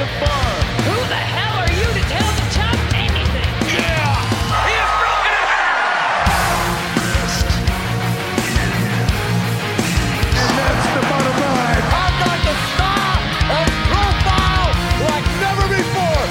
kind of. Who the hell are you to tell the chump anything? Yeah! He has broken it! and that's the bottom line. I've got the style and profile like never before.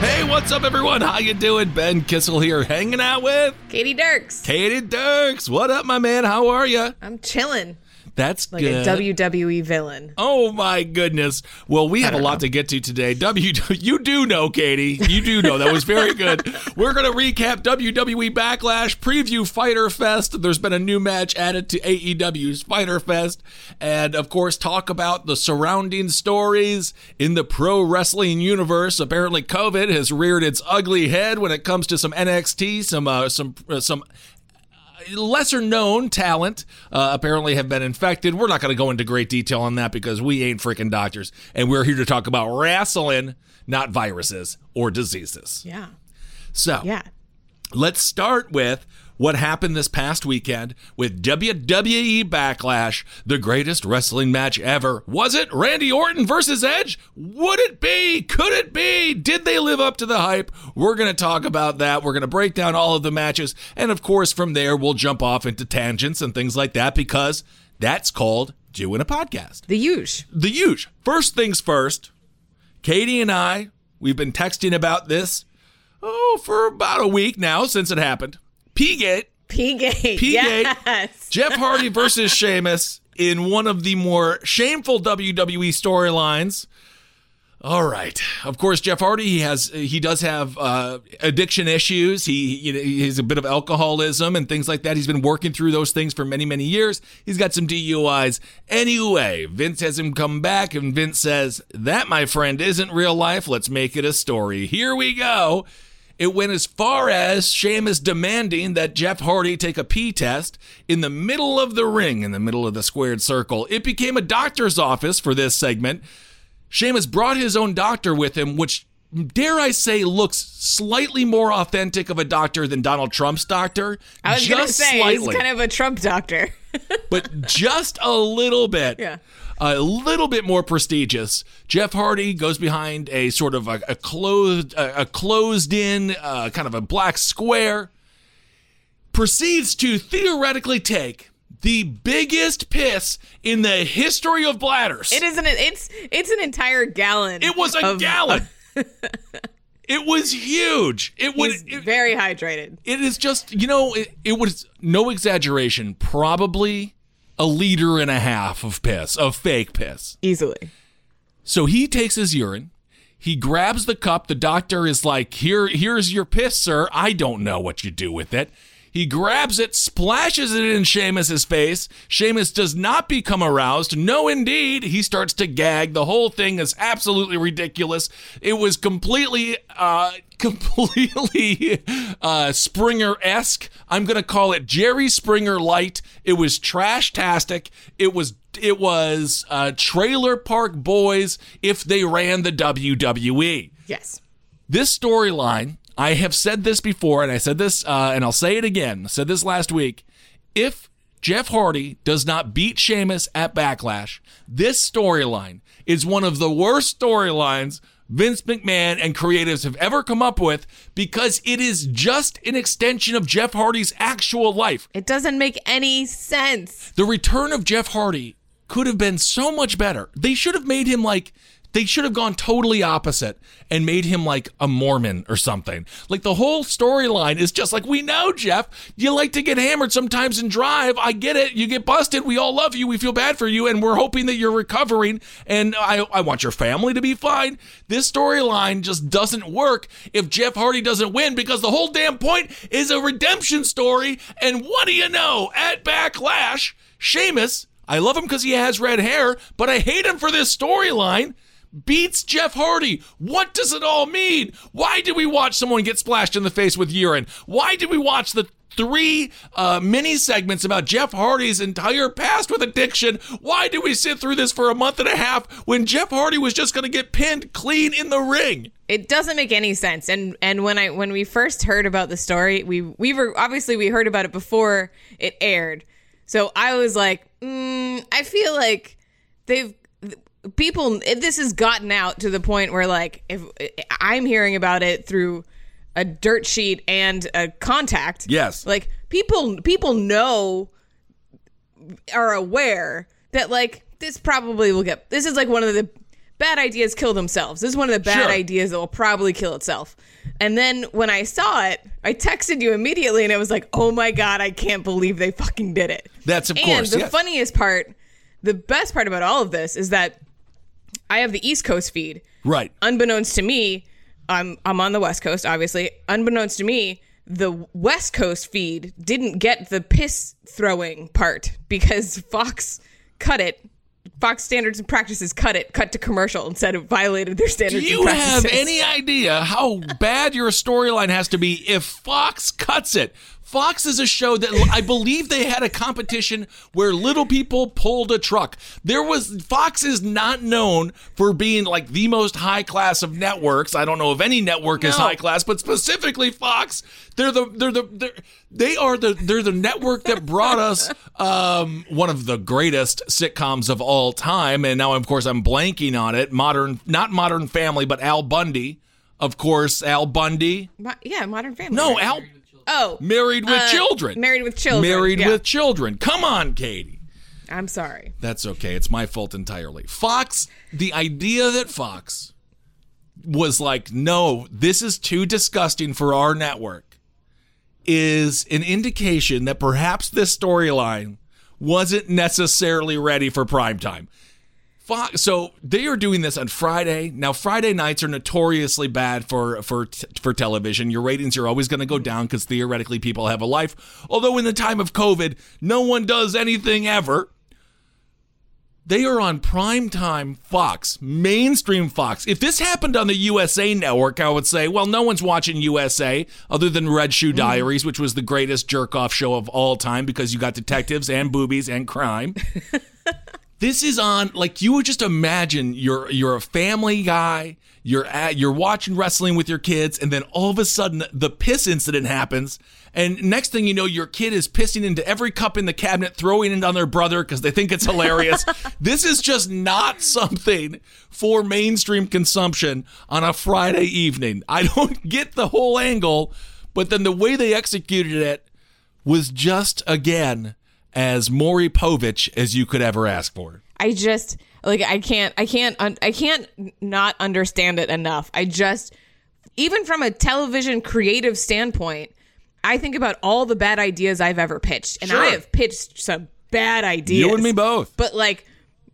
Hey, what's up, everyone? How you doing? Ben Kissel here, hanging out with Katie Dirks. Katie Dirks. What up, my man? How are you? I'm chilling That's like good. a WWE villain. Oh my goodness. Well, we have a lot know. to get to today. W you do know, Katie. You do know. That was very good. We're going to recap WWE Backlash, preview Fyter Fest. There's been a new match added to AEW's Fyter Fest, and of course talk about the surrounding stories in the pro wrestling universe. Apparently COVID has reared its ugly head when it comes to some NXT, some uh, some uh, some lesser known talent uh, apparently have been infected. We're not going to go into great detail on that because we ain't freaking doctors. And we're here to talk about wrestling, not viruses or diseases. Yeah. So Yeah. let's start with what happened this past weekend with WWE Backlash, the greatest wrestling match ever. Was it Randy Orton versus Edge? Would it be? Could it be? Did they live up to the hype? We're going to talk about that. We're going to break down all of the matches. And of course, from there, we'll jump off into tangents and things like that because that's called doing a podcast The huge. the huge. First things first, Katie and I, we've been texting about this, oh, for about a week now since it happened. P-Gate, P-Gate. P-Gate. Yes. Jeff Hardy versus Sheamus in one of the more shameful WWE storylines. All right. Of course, Jeff Hardy he has he does have uh, addiction issues. He you know, he has a bit of alcoholism and things like that. He's been working through those things for many many years. He's got some DUIs. Anyway, Vince has him come back, and Vince says that my friend isn't real life. Let's make it a story. Here we go. It went as far as Sheamus demanding that Jeff Hardy take a pee test in the middle of the ring, in the middle of the squared circle. It became a doctor's office for this segment. Sheamus brought his own doctor with him, which, dare I say, looks slightly more authentic of a doctor than Donald Trump's doctor. I was going to say, slightly, he's kind of a Trump doctor. but just a little bit. Yeah. A little bit more prestigious. Jeff Hardy goes behind a sort of a, a closed, a, a closed-in uh, kind of a black square. Proceeds to theoretically take the biggest piss in the history of bladders. It isn't. It's it's an entire gallon. It was a of- gallon. it was huge. It was. Very hydrated. it is just you know it, it was no exaggeration. Probably a liter and a half of piss, of fake piss. Easily. So he takes his urine. He grabs the cup. The doctor is like, "Here, here's your piss, sir. I don't know what you do with it." He grabs it, splashes it in Sheamus's face. Sheamus does not become aroused. No, indeed. He starts to gag. The whole thing is absolutely ridiculous. It was completely, uh, completely uh, Springer esque. I'm gonna call it Jerry Springer light. It was trash tastic. It was it was uh, Trailer Park Boys if they ran the WWE Yes. this storyline, I have said this before, and I said this, uh, and I'll say it again. I said this last week. If Jeff Hardy does not beat Sheamus at Backlash, this storyline is one of the worst storylines Vince McMahon and creatives have ever come up with because it is just an extension of Jeff Hardy's actual life. It doesn't make any sense. The return of Jeff Hardy could have been so much better. They should have made him like they should have gone totally opposite and made him like a Mormon or something. Like the whole storyline is just like, we know, Jeff, you like to get hammered sometimes and drive. I get it. You get busted. We all love you. We feel bad for you. And we're hoping that you're recovering. And I, I want your family to be fine. This storyline just doesn't work if Jeff Hardy doesn't win because the whole damn point is a redemption story. And what do you know? At Backlash, Sheamus, I love him because he has red hair, but I hate him for this storyline beats Jeff Hardy. What does it all mean? Why did we watch someone get splashed in the face with urine? Why did we watch the three uh, mini segments about Jeff Hardy's entire past with addiction? Why did we sit through this for a month and a half when Jeff Hardy was just going to get pinned clean in the ring? It doesn't make any sense. And and when I when we first heard about the story, we we were obviously we heard about it before it aired. So I was like, mm, I feel like they've people this has gotten out to the point where like if i'm hearing about it through a dirt sheet and a contact Yes. like people people know are aware that like this probably will get this is like one of the bad ideas kill themselves this is one of the bad Sure. ideas that will probably kill itself and then when i saw it i texted you immediately and it was like oh my god i can't believe they fucking did it That's of course. and course. the yes. funniest part the best part about all of this is that I have the East Coast feed. Right. Unbeknownst to me, I'm I'm on the West Coast, obviously. Unbeknownst to me, the West Coast feed didn't get the piss throwing part because Fox cut it. Fox standards and practices cut it, cut to commercial instead of violated their standards. Do you have any idea how bad your storyline has to be if Fox cuts it? Fox is a show that I believe they had a competition where little people pulled a truck. There was Fox is not known for being like the most high class of networks. I don't know if any network is high class, but specifically Fox, they're the they're the they're, they are the they're the network that brought us um, one of the greatest sitcoms of all time. And now, of course, I'm blanking on it. Modern, not Modern Family, but Al Bundy. Of course, Al Bundy. Mo- yeah, Modern Family. No, right? Al Oh, Married with uh, Children. Married with Children. Married yeah. with Children. Come on, Katie. I'm sorry. That's okay. It's my fault entirely. Fox, the idea that Fox was like, no, this is too disgusting for our network is an indication that perhaps this storyline wasn't necessarily ready for prime time. Fox, so they are doing this on Friday. Now Friday nights are notoriously bad for for for television. Your ratings are always going to go down because theoretically people have a life. Although in the time of COVID, no one does anything ever. They are on primetime Fox, mainstream Fox. If this happened on the USA network, I would say, well, no one's watching USA other than Red Shoe mm-hmm. Diaries, which was the greatest jerk off show of all time because you got detectives and boobies and crime. this is on like you would just imagine you're you're a family guy, you're at you're watching wrestling with your kids, and then all of a sudden the piss incident happens, and next thing you know, your kid is pissing into every cup in the cabinet, throwing it on their brother because they think it's hilarious. this is just not something for mainstream consumption on a Friday evening. I don't get the whole angle, but then the way they executed it was just again as Maury Povich as you could ever ask for. I just like I can't I can't un- I can't not understand it enough. I just even from a television creative standpoint, I think about all the bad ideas I've ever pitched, and I have pitched some bad ideas. You and me both. But like,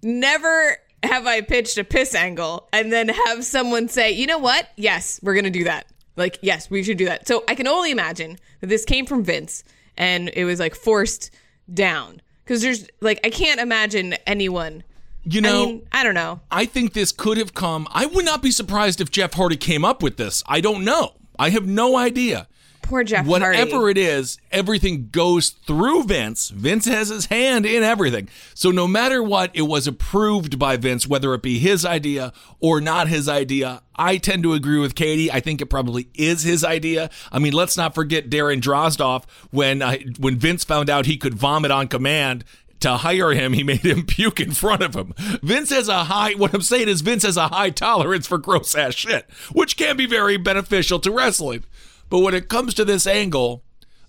never have I pitched a piss angle and then have someone say, "You know what? Yes, we're gonna do that." Like, yes, we should do that. So I can only imagine that this came from Vince, and it was like forced down because there's like I can't imagine anyone. You know, I mean, I don't know. I think this could have come. I would not be surprised if Jeff Hardy came up with this. I don't know. I have no idea. Poor Jeff Whatever Hardy. it is, everything goes through Vince. Vince has his hand in everything. So no matter what, it was approved by Vince, whether it be his idea or not his idea. I tend to agree with Katie. I think it probably is his idea. I mean, let's not forget Darren Drozdov when uh, when Vince found out he could vomit on command to hire him, he made him puke in front of him. Vince has a high, what I'm saying is Vince has a high tolerance for gross ass shit, which can be very beneficial to wrestling. But when it comes to this angle,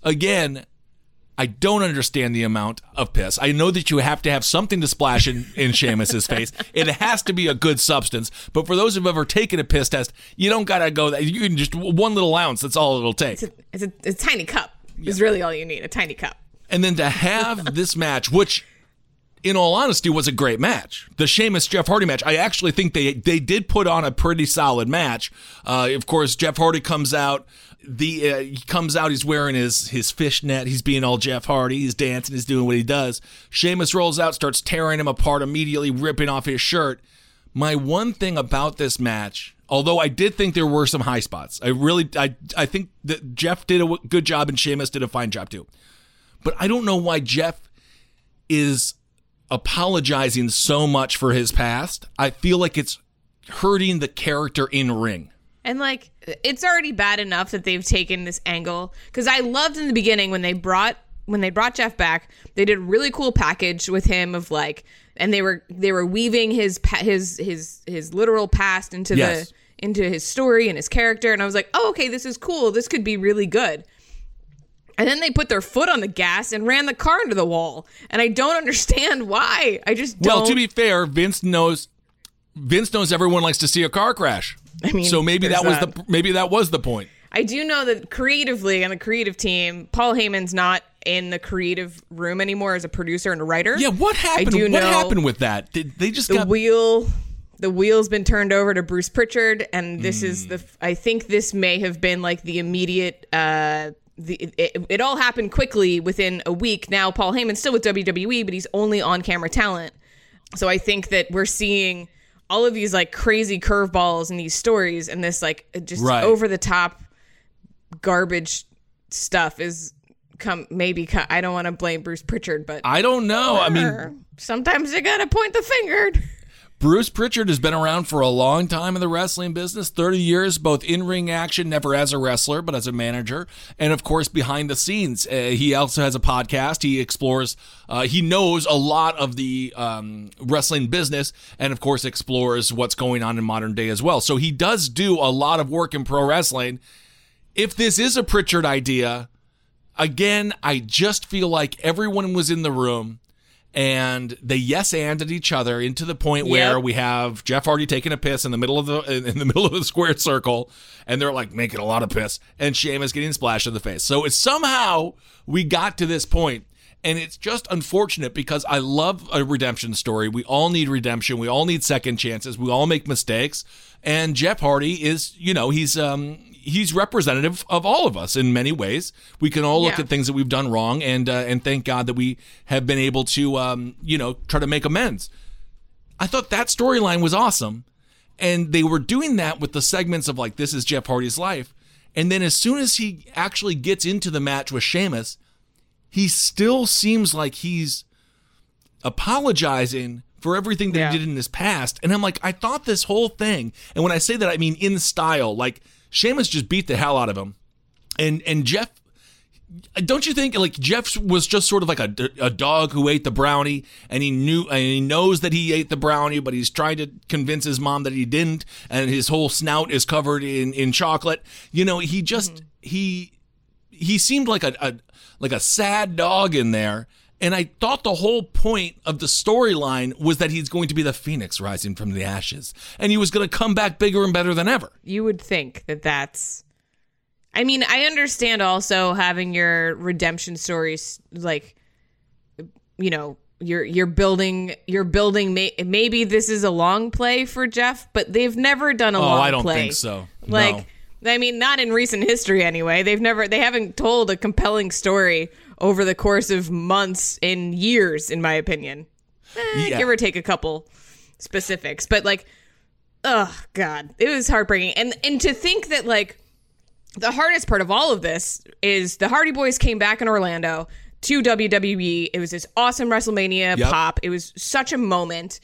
again, I don't understand the amount of piss. I know that you have to have something to splash in, in Sheamus's face. It has to be a good substance. But for those who've ever taken a piss test, you don't gotta go that you can just one little ounce, that's all it'll take. It's a, it's a, it's a tiny cup. Is really all you need. A tiny cup. And then to have this match, which in all honesty was a great match. The Sheamus Jeff Hardy match, I actually think they they did put on a pretty solid match. Uh, of course, Jeff Hardy comes out. The uh, he comes out. He's wearing his his fishnet. He's being all Jeff Hardy. He's dancing. He's doing what he does. Sheamus rolls out, starts tearing him apart immediately, ripping off his shirt. My one thing about this match, although I did think there were some high spots, I really I I think that Jeff did a good job and Sheamus did a fine job too. But I don't know why Jeff is apologizing so much for his past. I feel like it's hurting the character in ring. And like, it's already bad enough that they've taken this angle. Because I loved in the beginning when they brought when they brought Jeff back, they did a really cool package with him of like, and they were they were weaving his his his his literal past into Yes. the into his story and his character. And I was like, oh, okay, this is cool. This could be really good. And then they put their foot on the gas and ran the car into the wall. And I don't understand why. I just don't. Well, to be fair, Vince knows Vince knows everyone likes to see a car crash. I mean, so maybe that was that. the maybe that was the point. I do know that creatively on the creative team, Paul Heyman's not in the creative room anymore as a producer and a writer. Yeah, what happened? I do what know happened with that? Did they just the got wheel the wheel's been turned over to Bruce Pritchard and this is Hmm. the I think this may have been like the immediate uh the, it, it all happened quickly within a week. Now Paul Heyman's still with WWE, but he's only on camera talent. So I think that we're seeing all of these like crazy curveballs in these stories and this like just Right. over the top garbage stuff is come maybe co- I don't want to blame Bruce Pritchard, but I don't know. I mean, sometimes you gotta point the finger. Bruce Pritchard has been around for a long time in the wrestling business 30 years, both in ring action, never as a wrestler, but as a manager, and of course behind the scenes. Uh, he also has a podcast. He explores, uh, he knows a lot of the um, wrestling business, and of course explores what's going on in modern day as well. So he does do a lot of work in pro wrestling. If this is a Pritchard idea, again, I just feel like everyone was in the room and they yes anded each other into the point where Yep. we have Jeff Hardy taking a piss in the middle of the in the middle of the squared circle, and they're like making a lot of piss, and Sheamus getting splashed in the face. So it's somehow we got to this point, and it's just unfortunate because I love a redemption story. We all need redemption. We all need second chances. We all make mistakes, and Jeff Hardy is you know he's um he's representative of all of us in many ways. We can all look Yeah. at things that we've done wrong, and uh, and thank God that we have been able to, um, you know, try to make amends. I thought that storyline was awesome, and they were doing that with the segments of like this is Jeff Hardy's life, and then as soon as he actually gets into the match with Sheamus, he still seems like he's apologizing for everything that Yeah. he did in his past. And I'm like, I thought this whole thing, and when I say that, I mean in style. Like Sheamus just beat the hell out of him, and and Jeff. Don't you think like Jeff was just sort of like a, a dog who ate the brownie and he knew and he knows that he ate the brownie but he's trying to convince his mom that he didn't and his whole snout is covered in in chocolate. You know, he just mm-hmm. he he seemed like a, a like a sad dog in there and i thought the whole point of the storyline was that he's going to be the phoenix rising from the ashes and he was going to come back bigger and better than ever you would think that that's i mean i understand also having your redemption stories like you know you're you're building you're building may, maybe this is a long play for jeff but they've never done a oh long play. i don't play think so like no. i mean not in recent history anyway they've never they haven't told a compelling story over the course of months and years in my opinion. Eh, Yeah. give or take a couple specifics. But like oh god it was heartbreaking. And and to think that like the hardest part of all of this is the hardy boys came back in orlando to wwe it was this awesome wrestlemania Yep. pop. It was such a moment.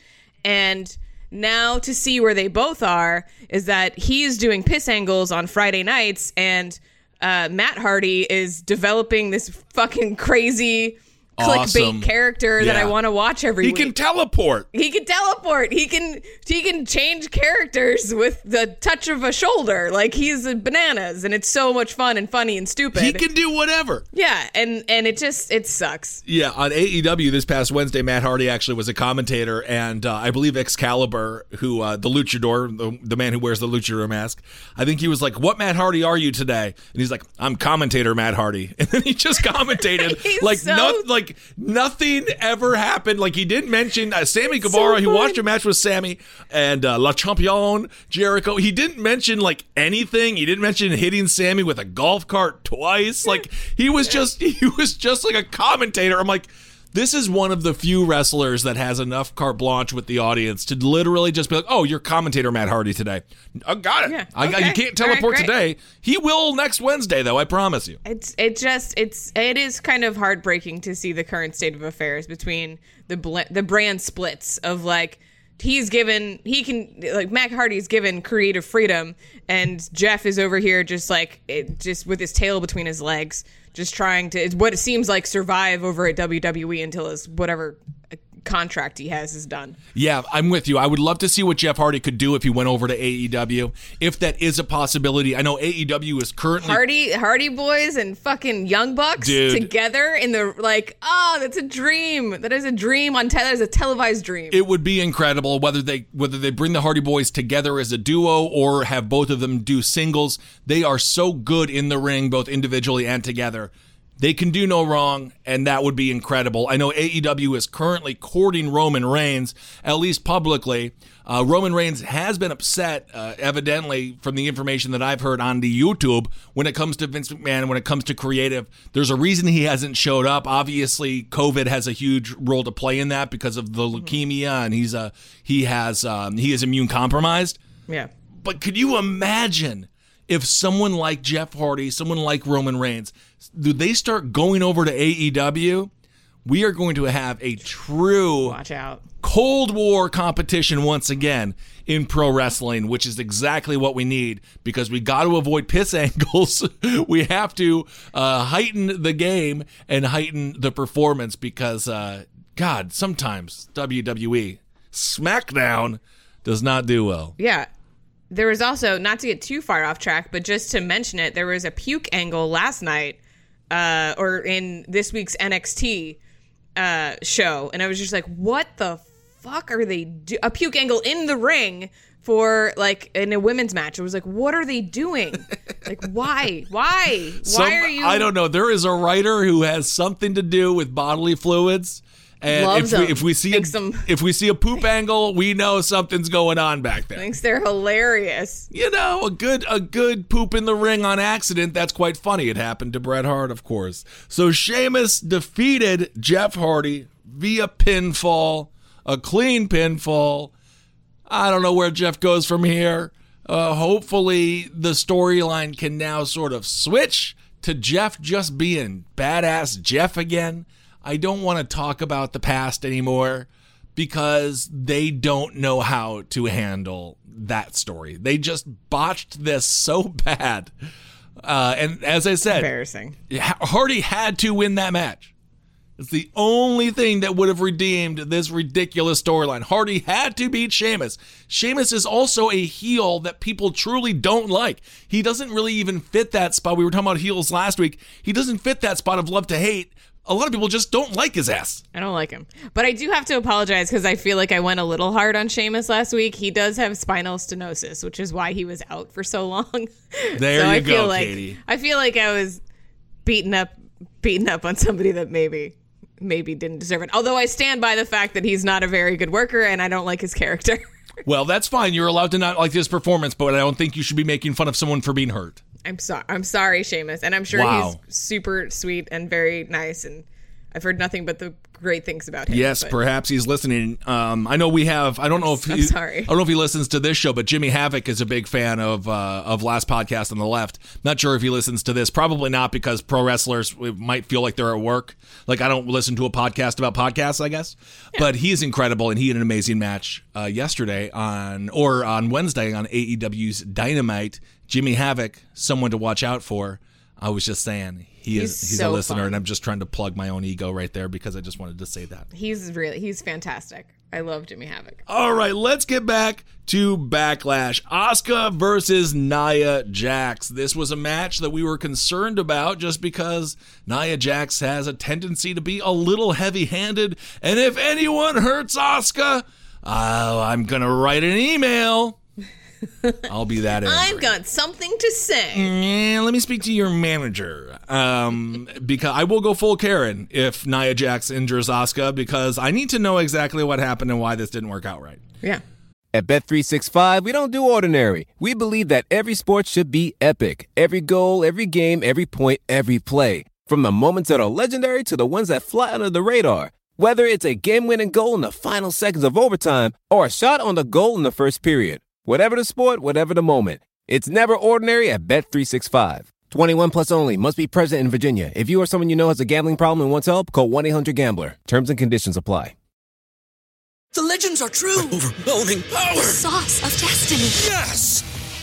And now to see where they both are is that he's doing piss angles on friday nights and uh, matt hardy is developing this fucking crazy Awesome. clickbait character that I want to watch every He week. can teleport. he can teleport. He can he can change characters with the touch of a shoulder. Like he's a bananas, and it's so much fun and funny and stupid. He can do whatever. yeah, and and it just it sucks. Yeah, on AEW this past Wednesday, Matt Hardy actually was a commentator, and uh, I believe Excalibur, who uh, the luchador, the, the man who wears the luchador mask, I think he was like, "What Matt Hardy are you today?" And he's like, "I'm commentator Matt Hardy," and then he just commentated like so- no, like nothing ever happened. Like he didn't mention uh, Sammy so Guevara. he watched a match with Sammy and uh, Le Champion Jericho. He didn't mention like anything. He didn't mention hitting Sammy with a golf cart twice. Like he was just he was just like a commentator. I'm like. This is one of the few wrestlers that has enough carte blanche with the audience to literally just be like, "Oh, you're commentator Matt Hardy today. I got it. Yeah, I got, you can't teleport great. today. He will next Wednesday, though. I promise you." It's it just it's it is kind of heartbreaking to see the current state of affairs between the bl- the brand splits of like he's given he can like Matt Hardy's given creative freedom and Jeff is over here just like it, just with his tail between his legs just trying to what it seems like survive over at WWE until his whatever contract he has is done. Yeah, I'm with you. I would love to see what Jeff Hardy could do if he went over to AEW, if that is a possibility. I know AEW is currently Hardy Hardy boys and fucking Young Bucks Dude. together in the like oh that's a dream that is a dream on te- that is a televised dream. it would be incredible whether they whether they bring the Hardy Boys together as a duo or have both of them do singles. They are so good in the ring, both individually and together. They can do no wrong, and that would be incredible. I know AEW is currently courting Roman Reigns, at least publicly. Uh, Roman Reigns has been upset, uh, evidently, from the information that I've heard on the YouTube when it comes to Vince McMahon, when it comes to creative. There's a reason he hasn't showed up. Obviously, COVID has a huge role to play in that because of the leukemia, and he's a he has um, he is immune compromised. yeah. But could you imagine if someone like Jeff Hardy, someone like Roman Reigns, do they start going over to AEW? We are going to have a true Watch out. Cold War competition once again in pro wrestling, which is exactly what we need because we got to avoid piss angles. we have to uh, heighten the game and heighten the performance because, uh, God, sometimes WWE SmackDown does not do well. Yeah. There was also not to get too far off track, but just to mention it, there was a puke angle last night, uh, or in this week's NXT uh, show, and I was just like, "What the fuck are they do?" A puke angle in the ring for like in a women's match. I was like, "What are they doing? like, why? Why? Why Some- are you?" I don't know. There is a writer who has something to do with bodily fluids. And Loves if we, them. if we see a, them- if we see a poop angle, we know something's going on back there. Thinks they're hilarious. you know, a good a good poop in the ring on accident. That's quite funny. It happened to Bret Hart, of course. So Sheamus defeated Jeff Hardy via pinfall, a clean pinfall. I don't know where Jeff goes from here. Uh, hopefully, the storyline can now sort of switch to Jeff just being badass Jeff again. I don't want to talk about the past anymore because they don't know how to handle that story. They just botched this so bad. Uh, and as I said, Embarrassing. Hardy had to win that match. It's the only thing that would have redeemed this ridiculous storyline. Hardy had to beat Sheamus. Sheamus is also a heel that people truly don't like. He doesn't really even fit that spot. We were talking about heels last week. He doesn't fit that spot of love to hate. A lot of people just don't like his ass. I don't like him. But I do have to apologize because I feel like I went a little hard on Sheamus last week. He does have spinal stenosis, which is why he was out for so long. There so you I feel go, like, Katie. I feel like I was beaten up beaten up on somebody that maybe maybe didn't deserve it. Although I stand by the fact that he's not a very good worker and I don't like his character. Well, that's fine. You're allowed to not like his performance, but I don't think you should be making fun of someone for being hurt. I'm sorry. I'm sorry, Sheamus, and I'm sure Wow. he's super sweet and very nice and I've heard nothing but the great things about him. Yes, but- perhaps he's listening. Um, I know we have. I don't know if I'm he, sorry. I don't know if he listens to this show, but Jimmy Havoc is a big fan of uh, of last podcast on the left. Not sure if he listens to this. Probably not because pro wrestlers might feel like they're at work. Like I don't listen to a podcast about podcasts. I guess, but he's incredible and he had an amazing match uh, yesterday on or on Wednesday on AEW's Dynamite. Jimmy Havoc, someone to watch out for. I was just saying he is He's he's so a listener, fun. and I'm just trying to plug my own ego right there because I just wanted to say that. He's really he's fantastic. I love Jimmy Havoc. All right, let's get back to Backlash. Asuka versus Nia Jax. This was a match that we were concerned about just because Nia Jax has a tendency to be a little heavy handed. And if anyone hurts Asuka, oh, uh, I'm going to write an email. I'll be that angry. I've got something to say. Yeah, let me speak to your manager. Um, because I will go full Karen if Nia Jax injures Asuka because I need to know exactly what happened and why this didn't work out right. Yeah. At Bet365, we don't do ordinary. We believe that every sport should be epic. Every goal, every game, every point, every play. From the moments that are legendary to the ones that fly under the radar. Whether it's a game-winning goal in the final seconds of overtime or a shot on the goal in the first period. Whatever the sport, whatever the moment. It's never ordinary at Bet365. 21 plus only. Must be present in Virginia. If you or someone you know has a gambling problem and wants help, call 1-800-GAMBLER. Terms and conditions apply. The legends are true. overwhelming power! Sauce of destiny. Yes!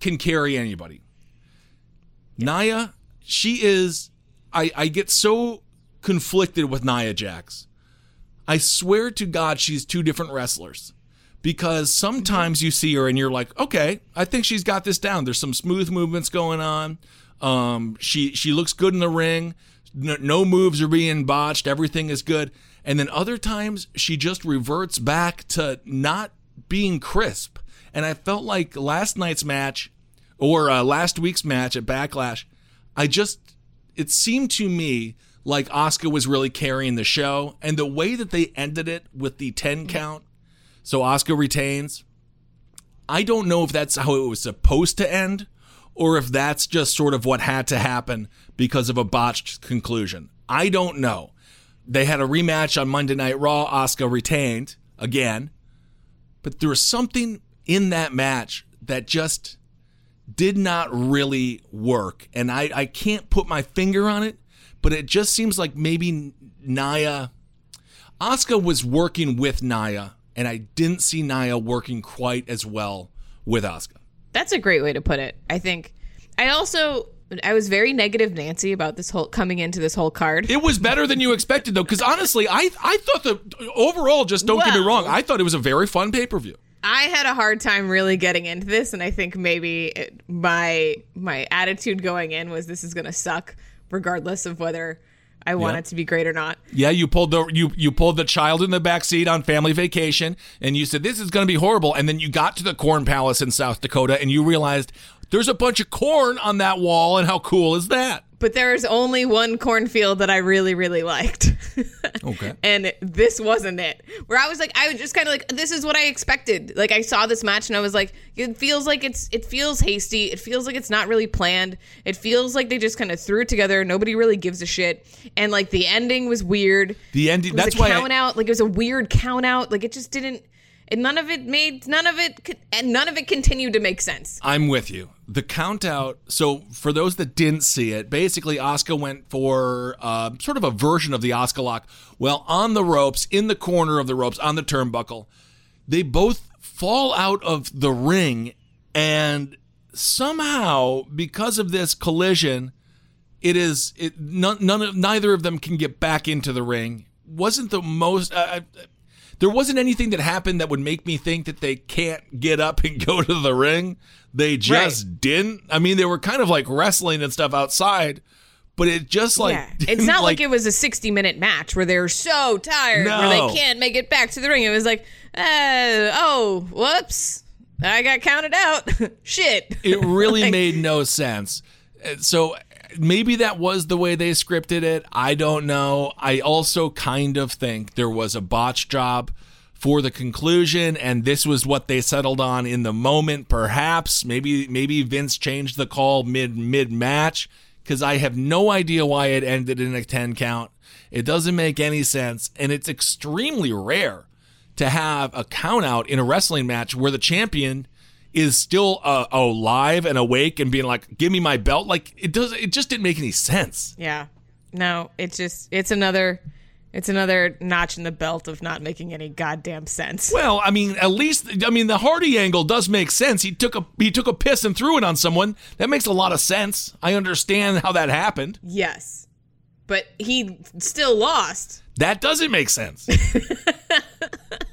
can carry anybody. Nia, she is. I, I get so conflicted with Nia Jax. I swear to God, she's two different wrestlers. Because sometimes you see her and you're like, okay, I think she's got this down. There's some smooth movements going on. Um, she she looks good in the ring. No, no moves are being botched. Everything is good. And then other times she just reverts back to not being crisp. And I felt like last night's match or uh, last week's match at Backlash, I just it seemed to me like Asuka was really carrying the show, and the way that they ended it with the ten count, so Asuka retains. I don't know if that's how it was supposed to end, or if that's just sort of what had to happen because of a botched conclusion. I don't know. They had a rematch on Monday Night Raw. Asuka retained again, but there was something in that match that just did not really work. And I, I can't put my finger on it, but it just seems like maybe Nia, Asuka was working with Nia, and I didn't see Nia working quite as well with Asuka. That's a great way to put it. I think. I also I was very negative Nancy about this whole coming into this whole card. It was better than you expected, though, because honestly, I I thought the overall, just don't get me wrong, I thought it was a very fun pay per view. I had a hard time really getting into this, and I think maybe it, my my attitude going in was this is going to suck, regardless of whether I want it to be great or not. Yeah, you pulled the you you pulled the child in the back seat on family vacation, and you said this is going to be horrible. And then you got to the Corn Palace in South Dakota, and you realized there's a bunch of corn on that wall, and how cool is that? But there is only one cornfield that I really, really liked. Okay. and this wasn't it. Where I was like, I was just kind of like, this is what I expected. Like I saw this match and I was like, it feels like it's, it feels hasty. It feels like it's not really planned. It feels like they just kind of threw it together. Nobody really gives a shit. And like the ending was weird. The ending. That's a why. count I, out. Like it was a weird count out. Like it just didn't. And none of it made. None of it. And none of it continued to make sense. I'm with you. The count out. So for those that didn't see it, basically Asuka went for uh, sort of a version of the Asuka lock. Well, on the ropes, in the corner of the ropes, on the turnbuckle, they both fall out of the ring, and somehow because of this collision, it is it none, none of neither of them can get back into the ring. Wasn't the most. Uh, there wasn't anything that happened that would make me think that they can't get up and go to the ring. They just didn't. I mean, they were kind of like wrestling and stuff outside, but it just like yeah. It's not like, it was a 60 minute match where they're so tired where they can't make it back to the ring. It was like, uh, oh, whoops. I got counted out. Shit. it really Like- made no sense. Uh, So maybe that was the way they scripted it. I don't know. I also kind of think there was a botch job for the conclusion and this was what they settled on in the moment perhaps maybe maybe Vince changed the call mid mid match because I have no idea why it ended in a 10 count. It doesn't make any sense. And it's extremely rare to have a count out in a wrestling match where the champion is still uh, alive and awake and being like, "Give me my belt." Like it does. It just didn't make any sense. Yeah. No, it's just it's another it's another notch in the belt of not making any goddamn sense. Well, I mean, at least I mean the Hardy angle does make sense. He took a he took a piss and threw it on someone. That makes a lot of sense. I understand how that happened. Yes. But he still lost. That doesn't make sense.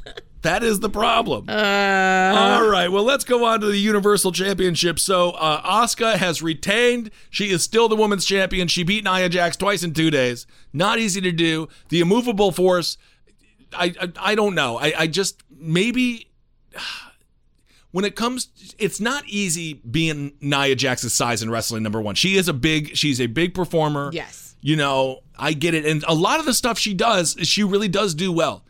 that is the problem. All right. Well, let's go on to the Universal Championship. So, uh, Asuka has retained. She is still the women's champion. She beat Nia Jax twice in two days. Not easy to do. The immovable force. I I, I don't know. I, I just maybe when it comes it's not easy being Nia Jax's size in wrestling number 1. She is a big she's a big performer. Yes. You know, I get it and a lot of the stuff she does, she really does do well.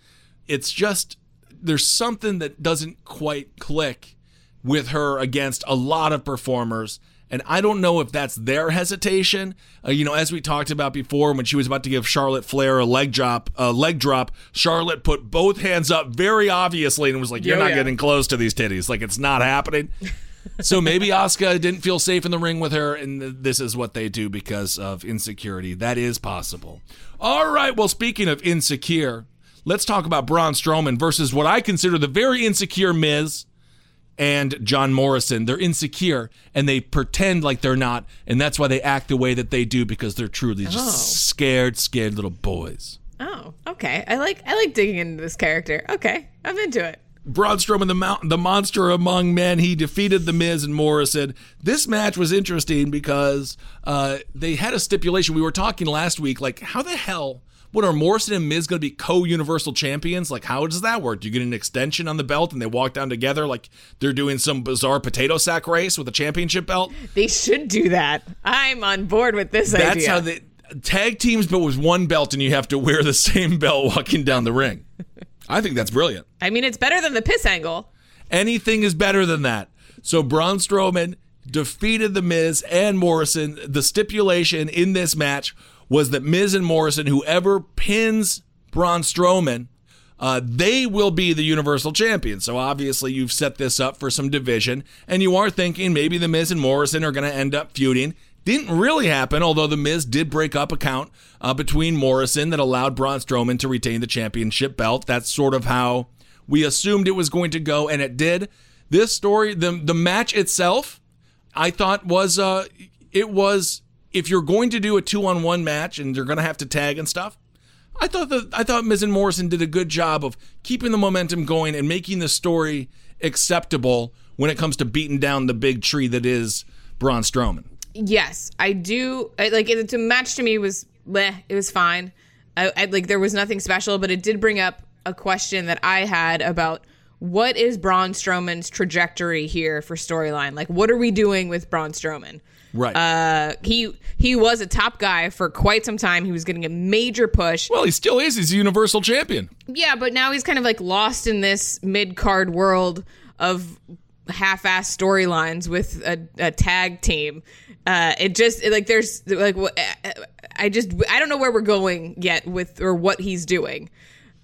It's just there's something that doesn't quite click with her against a lot of performers. And I don't know if that's their hesitation. Uh, you know, as we talked about before, when she was about to give Charlotte Flair a leg drop, a leg drop, Charlotte put both hands up very obviously and was like, "You're Oh, not yeah. getting close to these titties. Like it's not happening." so maybe Asuka didn't feel safe in the ring with her, and th- this is what they do because of insecurity. That is possible. All right. Well, speaking of insecure, let's talk about Braun Strowman versus what I consider the very insecure Miz and John Morrison. They're insecure and they pretend like they're not, and that's why they act the way that they do because they're truly just Oh. scared, scared little boys. Oh, okay. I like I like digging into this character. Okay. I'm into it. Braun Strowman, the mount, the monster among men, he defeated the Miz and Morrison. This match was interesting because uh, they had a stipulation. We were talking last week, like how the hell what are Morrison and Miz going to be co-universal champions? Like how does that work? Do you get an extension on the belt and they walk down together like they're doing some bizarre potato sack race with a championship belt? They should do that. I'm on board with this idea. That's idea. how they tag teams, but with one belt, and you have to wear the same belt walking down the ring. I think that's brilliant. I mean, it's better than the piss angle. Anything is better than that. So Braun Strowman defeated The Miz and Morrison. The stipulation in this match was that Miz and Morrison, whoever pins Braun Strowman, uh, they will be the Universal Champion. So obviously, you've set this up for some division, and you are thinking maybe The Miz and Morrison are going to end up feuding. Didn't really happen, although The Miz did break up a count uh, between Morrison that allowed Braun Strowman to retain the championship belt. That's sort of how we assumed it was going to go, and it did. This story, the the match itself, I thought was uh, it was if you're going to do a two on one match and you're going to have to tag and stuff. I thought that I thought Miz and Morrison did a good job of keeping the momentum going and making the story acceptable when it comes to beating down the big tree that is Braun Strowman. Yes, I do. I, like it, the match to me was, bleh, it was fine. I, I like there was nothing special, but it did bring up a question that I had about what is Braun Strowman's trajectory here for storyline. Like, what are we doing with Braun Strowman? Right. Uh, he he was a top guy for quite some time. He was getting a major push. well, he still is. He's a Universal Champion. Yeah, but now he's kind of like lost in this mid card world of half-ass storylines with a, a tag team. Uh, it just like there's like I just I don't know where we're going yet with or what he's doing.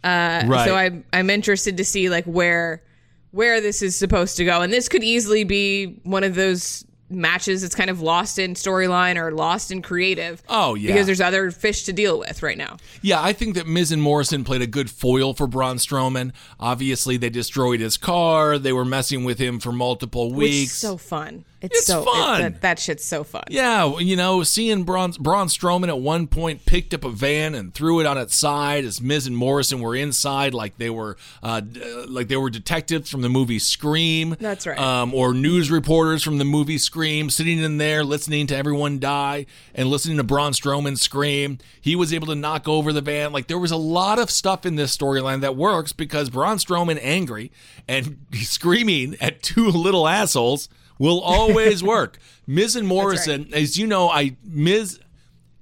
Uh, Right. So I'm I'm interested to see like where where this is supposed to go, and this could easily be one of those matches that's kind of lost in storyline or lost in creative. Oh, yeah. because there's other fish to deal with right now. Yeah, I think that Miz and Morrison played a good foil for Braun Strowman. Obviously, they destroyed his car. They were messing with him for multiple weeks. so fun. It's, It's so fun. that, that shit's so fun. Yeah, you know, seeing Braun, Braun Strowman at one point picked up a van and threw it on its side as Miz and Morrison were inside, like they were, uh, like they were detectives from the movie Scream. That's right. Um, or news reporters from the movie Scream, sitting in there listening to everyone die and listening to Braun Strowman scream. He was able to knock over the van. Like there was a lot of stuff in this storyline that works because Braun Strowman angry and screaming at two little assholes will always work. Miz and Morrison, as you know, I Miz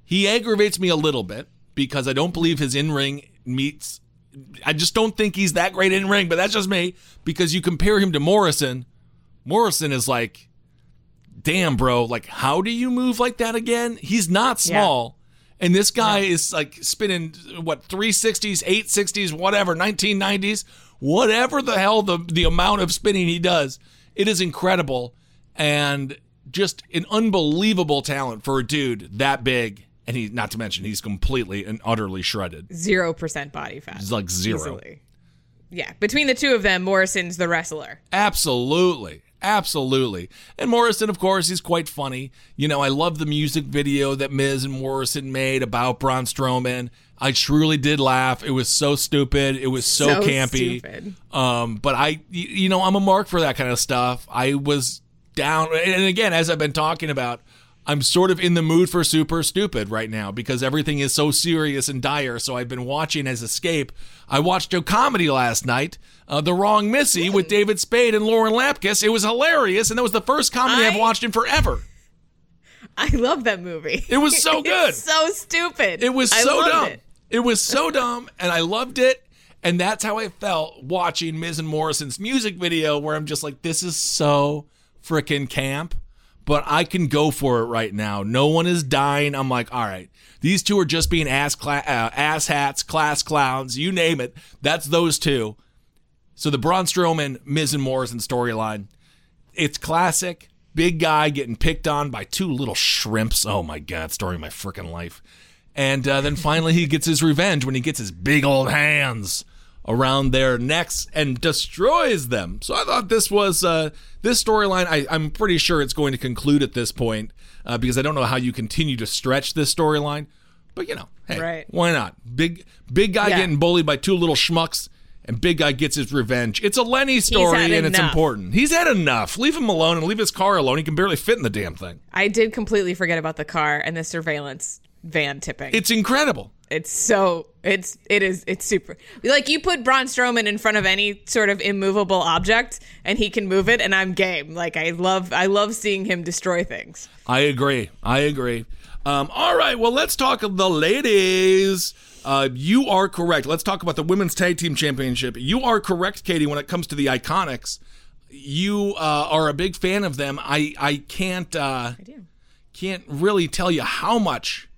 he aggravates me a little bit because I don't believe his in-ring meets I just don't think he's that great in ring, but that's just me because you compare him to Morrison. Morrison is like damn, bro, like, how do you move like that again? He's not small. And this guy is like spinning what 360s, 860s, whatever, 1990s, whatever the hell the, the amount of spinning he does. It is incredible and just an unbelievable talent for a dude that big. And he, not to mention, he's completely and utterly shredded. Zero percent body fat. He's like zero. Easily. Yeah, between the two of them, Morrison's the wrestler. Absolutely. Absolutely. And Morrison, of course, he's quite funny. You know, I love the music video that Miz and Morrison made about Braun Strowman. I truly did laugh. It was so stupid. It was so, So campy. stupid. Um, but I, you know, I'm a mark for that kind of stuff. I was down. And again, as I've been talking about, I'm sort of in the mood for super stupid right now because everything is so serious and dire. So I've been watching as escape. I watched a comedy last night, uh, The Wrong Missy, with David Spade and Lauren Lapkus. It was hilarious, and that was the first comedy I, have watched in forever. I love that movie. It was so good. So stupid. It was so dumb. It. It. was so dumb, and I loved it. And that's how I felt watching Miz and Morrison's music video, where I'm just like, this is so freaking camp, but I can go for it right now. No one is dying. I'm like, all right, these two are just being ass cla- uh, hats, class clowns, you name it. That's those two. So the Braun Strowman, Miz and Morrison storyline, it's classic. Big guy getting picked on by two little shrimps. Oh my god, story of my freaking life. And uh, then finally he gets his revenge when he gets his big old hands around their necks and destroys them. So I thought this was uh, this storyline. I'm pretty sure it's going to conclude at this point uh, because I don't know how you continue to stretch this storyline. But you know, hey, Right. why not? Big big guy Yeah. getting bullied by two little schmucks. And big guy gets his revenge. It's a Lenny story, and it's important. He's had enough. Leave him alone and leave his car alone. He can barely fit in the damn thing. I did completely forget about the car and the surveillance van tipping. It's incredible. It's so it's it is it's super like you put Braun Strowman in front of any sort of immovable object and he can move it and I'm game. Like I love I love seeing him destroy things. I agree. I agree. Um, all right. Well, let's talk of the ladies. Uh, you are correct. Let's talk about the women's tag team championship. You are correct, Katie, when it comes to the Iconics. You uh, are a big fan of them. I I can't uh, I do. can't really tell you how much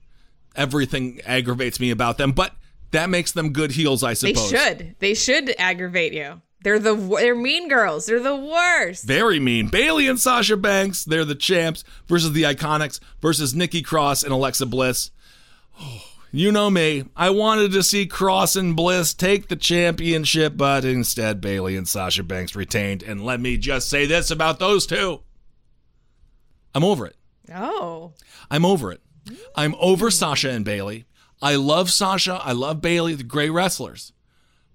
everything aggravates me about them, but that makes them good heels, I suppose. They should. They should aggravate you. They're the they're mean girls. They're the worst. Very mean. Bayley and Sasha Banks, they're the champs versus the Iconics versus Nikki Cross and Alexa Bliss. Oh, you know me. I wanted to see Cross and Bliss take the championship, but instead Bayley and Sasha Banks retained. And let me just say this about those two. I'm over it. Oh. I'm over it. I'm over Sasha and Bayley. I love Sasha. I love Bayley. They're great wrestlers.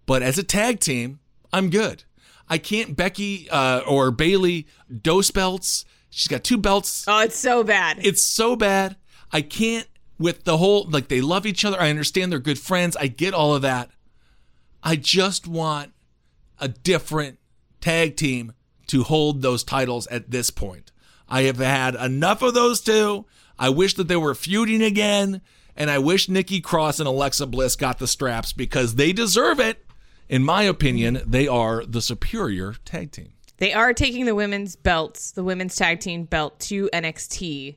But as a tag team, I'm good. I can't Becky uh, or Bayley dose belts. She's got two belts. Oh, it's so bad. It's so bad. I can't with the whole like they love each other. I understand they're good friends. I get all of that. I just want a different tag team to hold those titles at this point. I have had enough of those two. I wish that they were feuding again, and I wish Nikki Cross and Alexa Bliss got the straps because they deserve it. In my opinion, they are the superior tag team. They are taking the women's belts, the women's tag team belt to NXT.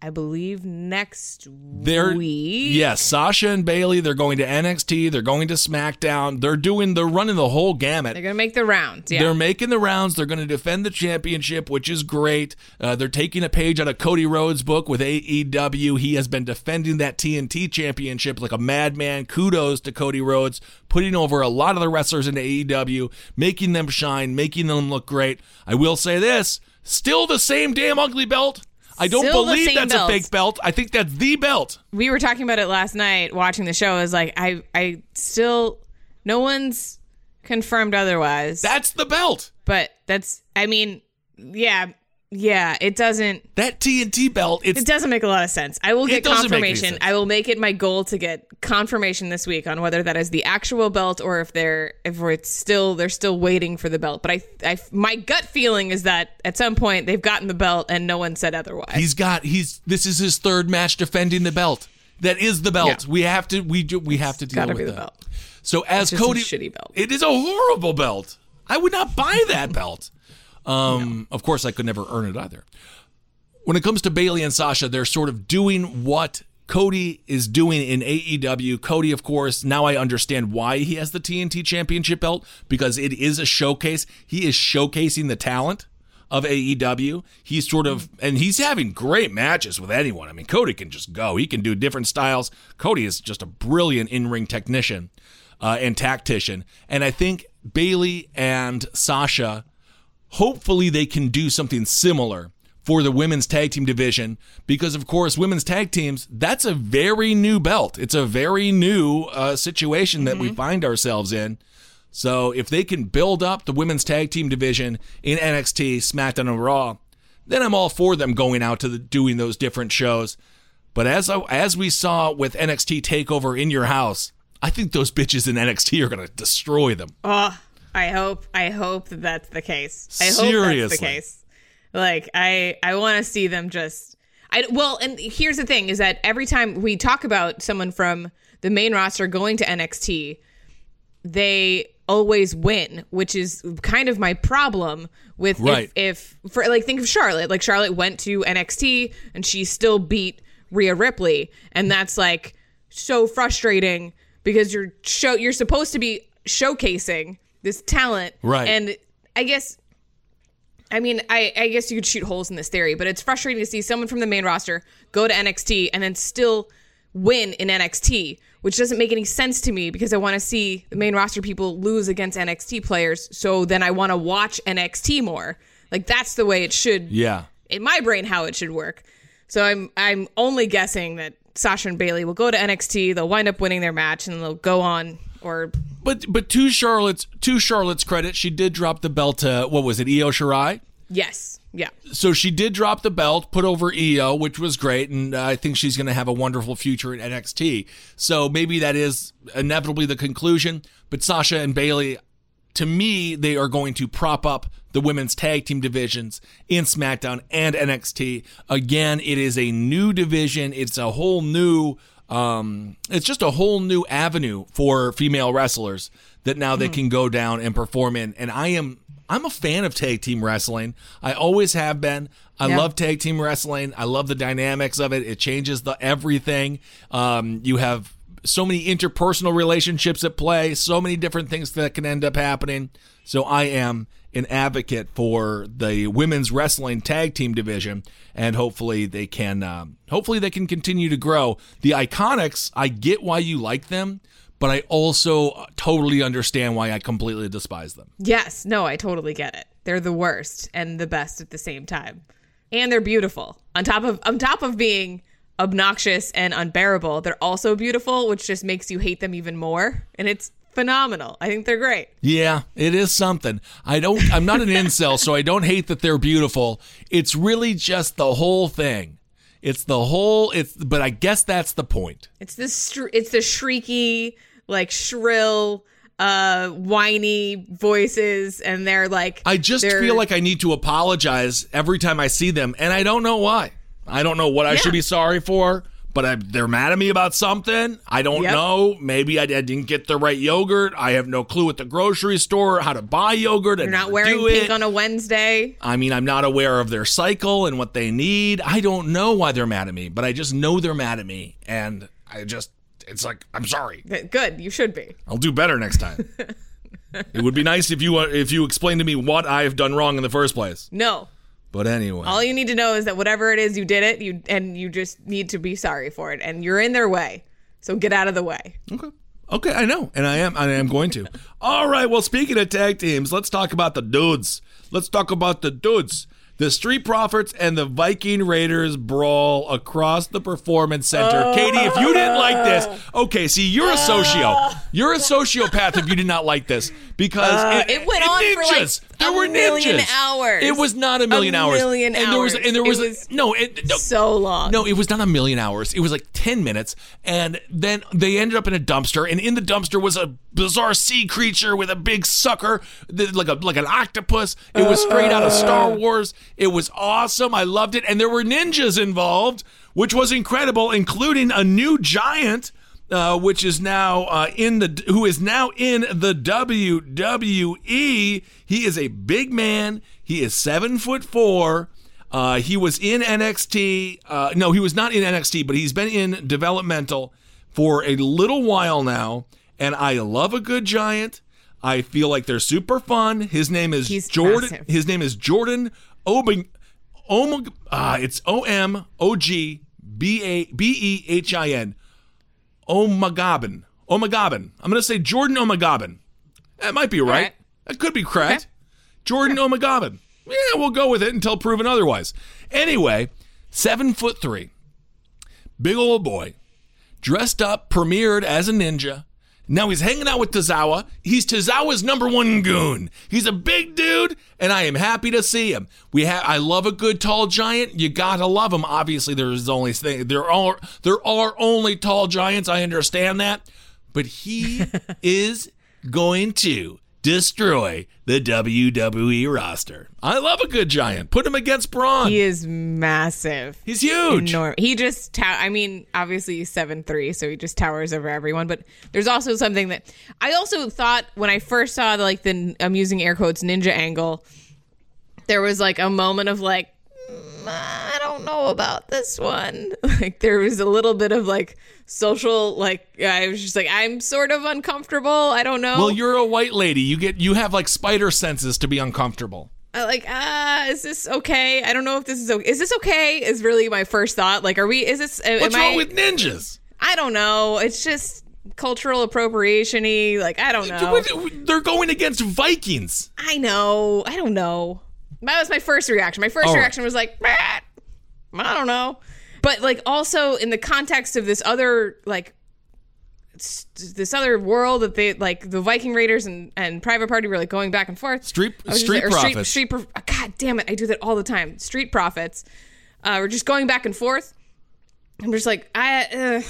I believe next They're week. yes, Sasha and Bayley. They're going to NXT. They're going to SmackDown. They're doing. They're running the whole gamut. They're gonna make the rounds. Yeah. They're making the rounds. They're going to defend the championship, which is great. Uh, they're taking a page out of Cody Rhodes' book with AEW. He has been defending that TNT championship like a madman. Kudos to Cody Rhodes, putting over a lot of the wrestlers into AEW, making them shine, making them look great. I will say this still the same damn ugly belt. I don't Still believe that's belt. a fake belt. I think that's the belt. we were talking about it last night watching the show. Is like I I still no one's confirmed otherwise. That's the belt. but that's I mean, yeah, yeah, it doesn't That TNT belt. It's it doesn't make a lot of sense. I will get doesn't make any confirmation. I will make it my goal to get confirmation this week on whether that is the actual belt or if they're if it's still they're still waiting for the belt. But I I my gut feeling is that at some point they've gotten the belt and no one said otherwise. He's got he's this is his third match defending the belt. That is the belt. Yeah. We have to we do, we have to deal with be the that. belt. So as Cody, shitty belt. It is a horrible belt. I would not buy that belt. Um, of course, I could never earn it either. when it comes to Bayley and Sasha, they're sort of doing what Cody is doing in AEW. Cody, of course, now I understand why he has the TNT Championship belt because it is a showcase. He is showcasing the talent of AEW. He's sort of, and he's having great matches with anyone. I mean, Cody can just go. He can do different styles. Cody is just a brilliant in ring technician uh, and tactician. And I think Bayley and Sasha, hopefully, they can do something similar for the women's tag team division because of course women's tag teams that's a very new belt. It's a very new uh, situation that we find ourselves in. So if they can build up the women's tag team division in nxt smackdown and raw then i'm all for them going out to the, doing those different shows. But as I, as we saw with nxt takeover in your house i think those bitches in nxt are going to destroy them. Oh, I hope I hope that that's the case. I hope that's Seriously. the case. Like I I want to see them just I well, and here's the thing is that every time we talk about someone from the main roster going to NXT, they always win, which is kind of my problem with Right. if, if for like think of Charlotte, like Charlotte went to NXT and she still beat Rhea Ripley, and that's like so frustrating because you're show you're supposed to be showcasing this talent, Right. And I guess I mean, I, I guess you could shoot holes in this theory, but it's frustrating to see someone from the main roster go to NXT and then still win in NXT, which doesn't make any sense to me because I want to see the main roster people lose against NXT players. So then I want to watch NXT more. Like that's the way it should, yeah in my brain, how it should work. So I'm I'm only guessing that Sasha and Bayley will go to NXT, they'll wind up winning their match, and they'll go on or But but to Charlotte's to Charlotte's credit, she did drop the belt to what was it, Io Shirai? yes, yeah. So she did drop the belt, put over Io, which was great, and I think she's going to have a wonderful future in NXT. So maybe that is inevitably the conclusion. But Sasha and Bayley, to me, they are going to prop up the women's tag team divisions in SmackDown and NXT. Again, it is a new division. It's a whole new. Um, it's just a whole new avenue for female wrestlers that now they can go down and perform in. And I am I'm a fan of tag team wrestling. I always have been. I Yeah. love tag team wrestling. I love the dynamics of it. It changes the everything. Um, you have so many interpersonal relationships at play, so many different things that can end up happening. So I am an advocate for the women's wrestling tag team division, and hopefully they can. Um, hopefully they can continue to grow. The Iconics, I get why you like them, but I also totally understand why I completely despise them. Yes, no, I totally get it. They're the worst and the best at the same time. And they're beautiful. On top of on top of being obnoxious and unbearable, they're also beautiful, which just makes you hate them even more. And it's phenomenal. I think they're great. Yeah, it is something. I don't I'm not an incel, so I don't hate that they're beautiful. It's really just the whole thing. It's the whole it's but I guess that's the point. It's this it's the shrieky, like shrill, uh whiny voices and they're like I just feel like I need to apologize every time I see them and I don't know why. I don't know what I Yeah. should be sorry for, but I, they're mad at me about something. I don't Yep. know. Maybe I, I didn't get the right yogurt. I have no clue at the grocery store how to buy yogurt. You're not wearing pink on a Wednesday. I mean, I'm not aware of their cycle and what they need. I don't know why they're mad at me, but I just know they're mad at me. And I just, it's like, I'm sorry. Good, you should be. I'll do better next time. it would be nice if you uh, if you explained to me what I've done wrong in the first place. No. But anyway, All you need to know is that whatever it is you did it, you and you just need to be sorry for it and you're in their way. So get out of the way. okay, okay, I know, and I am, I am going to. All right. Well, speaking of tag teams, let's talk about the dudes. Let's talk about the dudes. The Street Profits and the Viking Raiders brawl across the Performance Center. Oh. Katie, if you didn't like this, okay, see, you're a oh. socio. You're a sociopath if you did not like this because uh, it went on for, like, there a were million ninjas. hours. It was not a million A hours. million and there was and there It was, was no, it, no So long. no, it was not a million hours. It was like 10 minutes. And then they ended up in a dumpster. And in the dumpster was a bizarre sea creature with a big sucker, like a like an octopus. It was straight out of Star Wars. It was awesome. I loved it. And there were ninjas involved, which was incredible, including a new giant. Uh, which is now uh, in the who is now in the WWE. He is a big man. He is seven foot four. Uh, he was in NXT. Uh, no, he was not in NXT, but he's been in developmental for a little while now. And I love a good giant. I feel like they're super fun. His name is He's Jordan. massive. His name is Jordan Obing. Omag. Ah, it's O M O G B A B E H I N. Omagabin. Omagabin. I'm going to say Jordan Omagabin. That might be right. right. That could be correct. Jordan Omagabin. Yeah, we'll go with it until proven otherwise. Anyway, seven foot three, big old boy, dressed up, premiered as a ninja. Now he's hanging out with Tozawa. He's Tozawa's number one goon. He's a big dude, and I am happy to see him. We have. I love a good tall giant. You gotta love him. Obviously, there's only thing there are there are only tall giants. I understand that, but he is going to destroy the WWE roster. I love a good giant. Put him against Braun. He is massive. He's huge. He just, tow- I mean, obviously he's seven three, so he just towers over everyone. But there's also something that I also thought when I first saw the, like the I'm using air quotes ninja angle, there was like a moment of like, "Mm, I don't know about this one. Like there was a little bit of like social, like I was just like I'm sort of uncomfortable. I don't know. Well, you're a white lady. You get you have like spider senses to be uncomfortable. Uh, like ah is this okay i don't know if this is okay is this okay is really my first thought like are we is this What's wrong I, with ninjas? i don't know it's just cultural appropriation-y like i don't know They're going against Vikings. i know i don't know that was my first reaction my first All right. reaction was like "Bah, i don't know but like also in the context of this other like this other world that they like the Viking Raiders and, and Private Party were like going back and forth. Street- just Street Profits. Street, Prof- God damn it, I do that all the time. Street Profits. Uh, we're just going back and forth. I'm just like I, uh,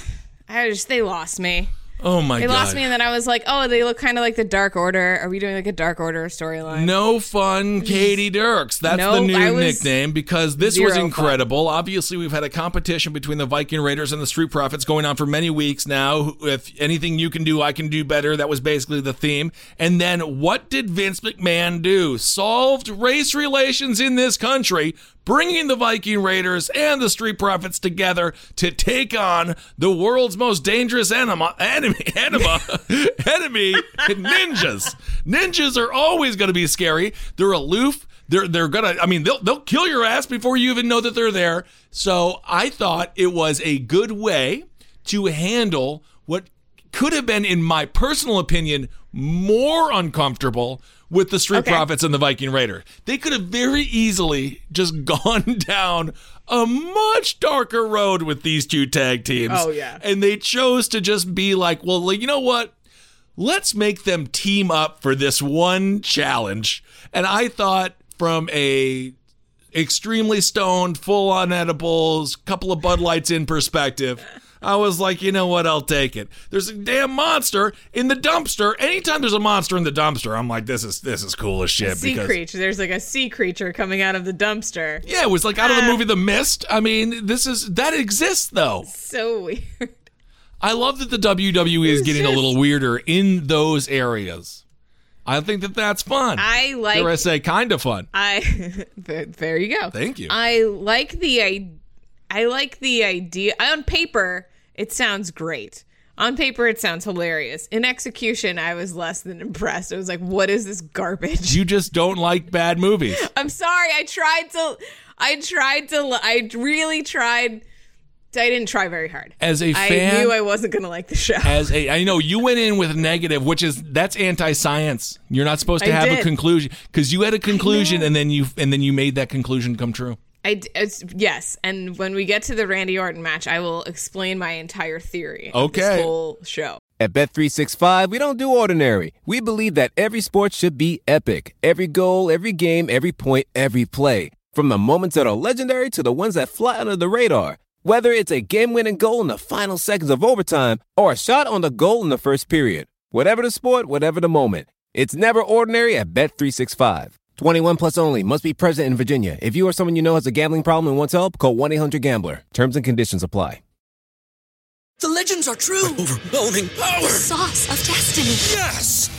I just they lost me. Oh my They god. They lost me, and then I was like, oh, they look kind of like the Dark Order. Are we doing like a Dark Order storyline? No fun, Katie Dirks. That's the new nickname because this was incredible. Obviously, we've had a competition between the Viking Raiders and the Street Profits going on for many weeks now. If anything you can do, I can do better. That was basically the theme. And then what did Vince McMahon do? Solved race relations in this country, bringing the Viking Raiders and the Street Profits together to take on the world's most dangerous enema, enemy, enema, enemy, ninjas. Ninjas are always going to be scary. They're aloof. They're they're gonna. I mean, they'll they'll kill your ass before you even know that they're there. So I thought it was a good way to handle what could have been, in my personal opinion, more uncomfortable with the Street Okay. Profits and the Viking Raider. They could have very easily just gone down a much darker road with these two tag teams. Oh, yeah. And they chose to just be like, well, like, you know what? Let's make them team up for this one challenge. And I thought from a extremely stoned, full on edibles, couple of Bud Lights in perspective. I was like, you know what? I'll take it. There's a damn monster in the dumpster. Anytime there's a monster in the dumpster, I'm like, this is this is cool as shit. sea because creature. There's like a sea creature coming out of the dumpster. yeah, it was like out of the Ah. movie The Mist. I mean, this is that exists though. So weird. I love that the WWE is getting a little weirder in those areas. I think that that's fun. I like. Dare I say, kind of fun. I there there you go. Thank you. I like the I, I like the idea. On paper, it sounds great. On paper, it sounds hilarious. In execution, I was less than impressed. I was like, "What is this garbage?" You just don't like bad movies. I'm sorry. I tried to. I tried to. I really tried. I didn't try very hard. As a fan, I knew I wasn't gonna like the show. as a I know you went in with negative, which is that's anti-science. You're not supposed to I have a conclusion because you had a conclusion and then you and then you made that conclusion come true. I yes, and when we get to the Randy Orton match, I will explain my entire theory. Okay. this whole show. At Bet365, we don't do ordinary. We believe that every sport should be epic. Every goal, every game, every point, every play. From the moments that are legendary to the ones that fly under the radar. Whether it's a game-winning goal in the final seconds of overtime or a shot on the goal in the first period. Whatever the sport, whatever the moment. It's never ordinary at Bet365. 21 plus only. Must be present in Virginia. If you or someone you know has a gambling problem and wants help, call 1-800-GAMBLER. Terms and conditions apply. The legends are true. Overwhelming power! Sauce of destiny. Yes!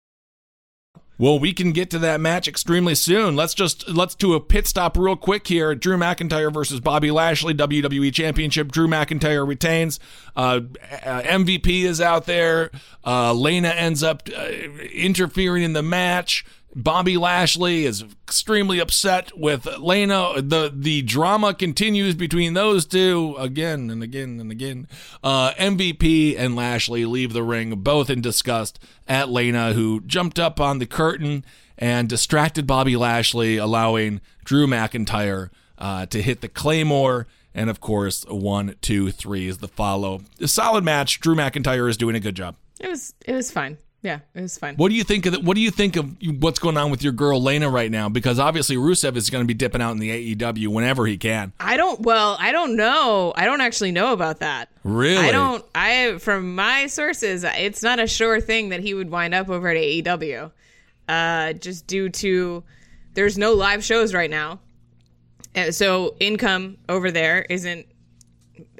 Well, we can get to that match extremely soon. Let's just let's do a pit stop real quick here. Drew McIntyre versus Bobby Lashley, WWE Championship. Drew McIntyre retains. Uh, uh, MVP is out there. Uh, Lana ends up uh, interfering in the match. Bobby Lashley is extremely upset with Lana. The the drama continues between those two again and again and again. Uh, MVP and Lashley leave the ring, both in disgust at Lana, who jumped up on the curtain and distracted Bobby Lashley, allowing Drew McIntyre uh, to hit the Claymore. And of course, one, two, three is the follow. A solid match. Drew McIntyre is doing a good job. It was it was fine. Yeah, it was fine. What do you think of the, What do you think of what's going on with your girl Lena right now? Because obviously Rusev is going to be dipping out in the AEW whenever he can. I don't. Well, I don't know. I don't actually know about that. Really? I don't. I from my sources, it's not a sure thing that he would wind up over at AEW, uh, just due to there's no live shows right now, Uh, so income over there isn't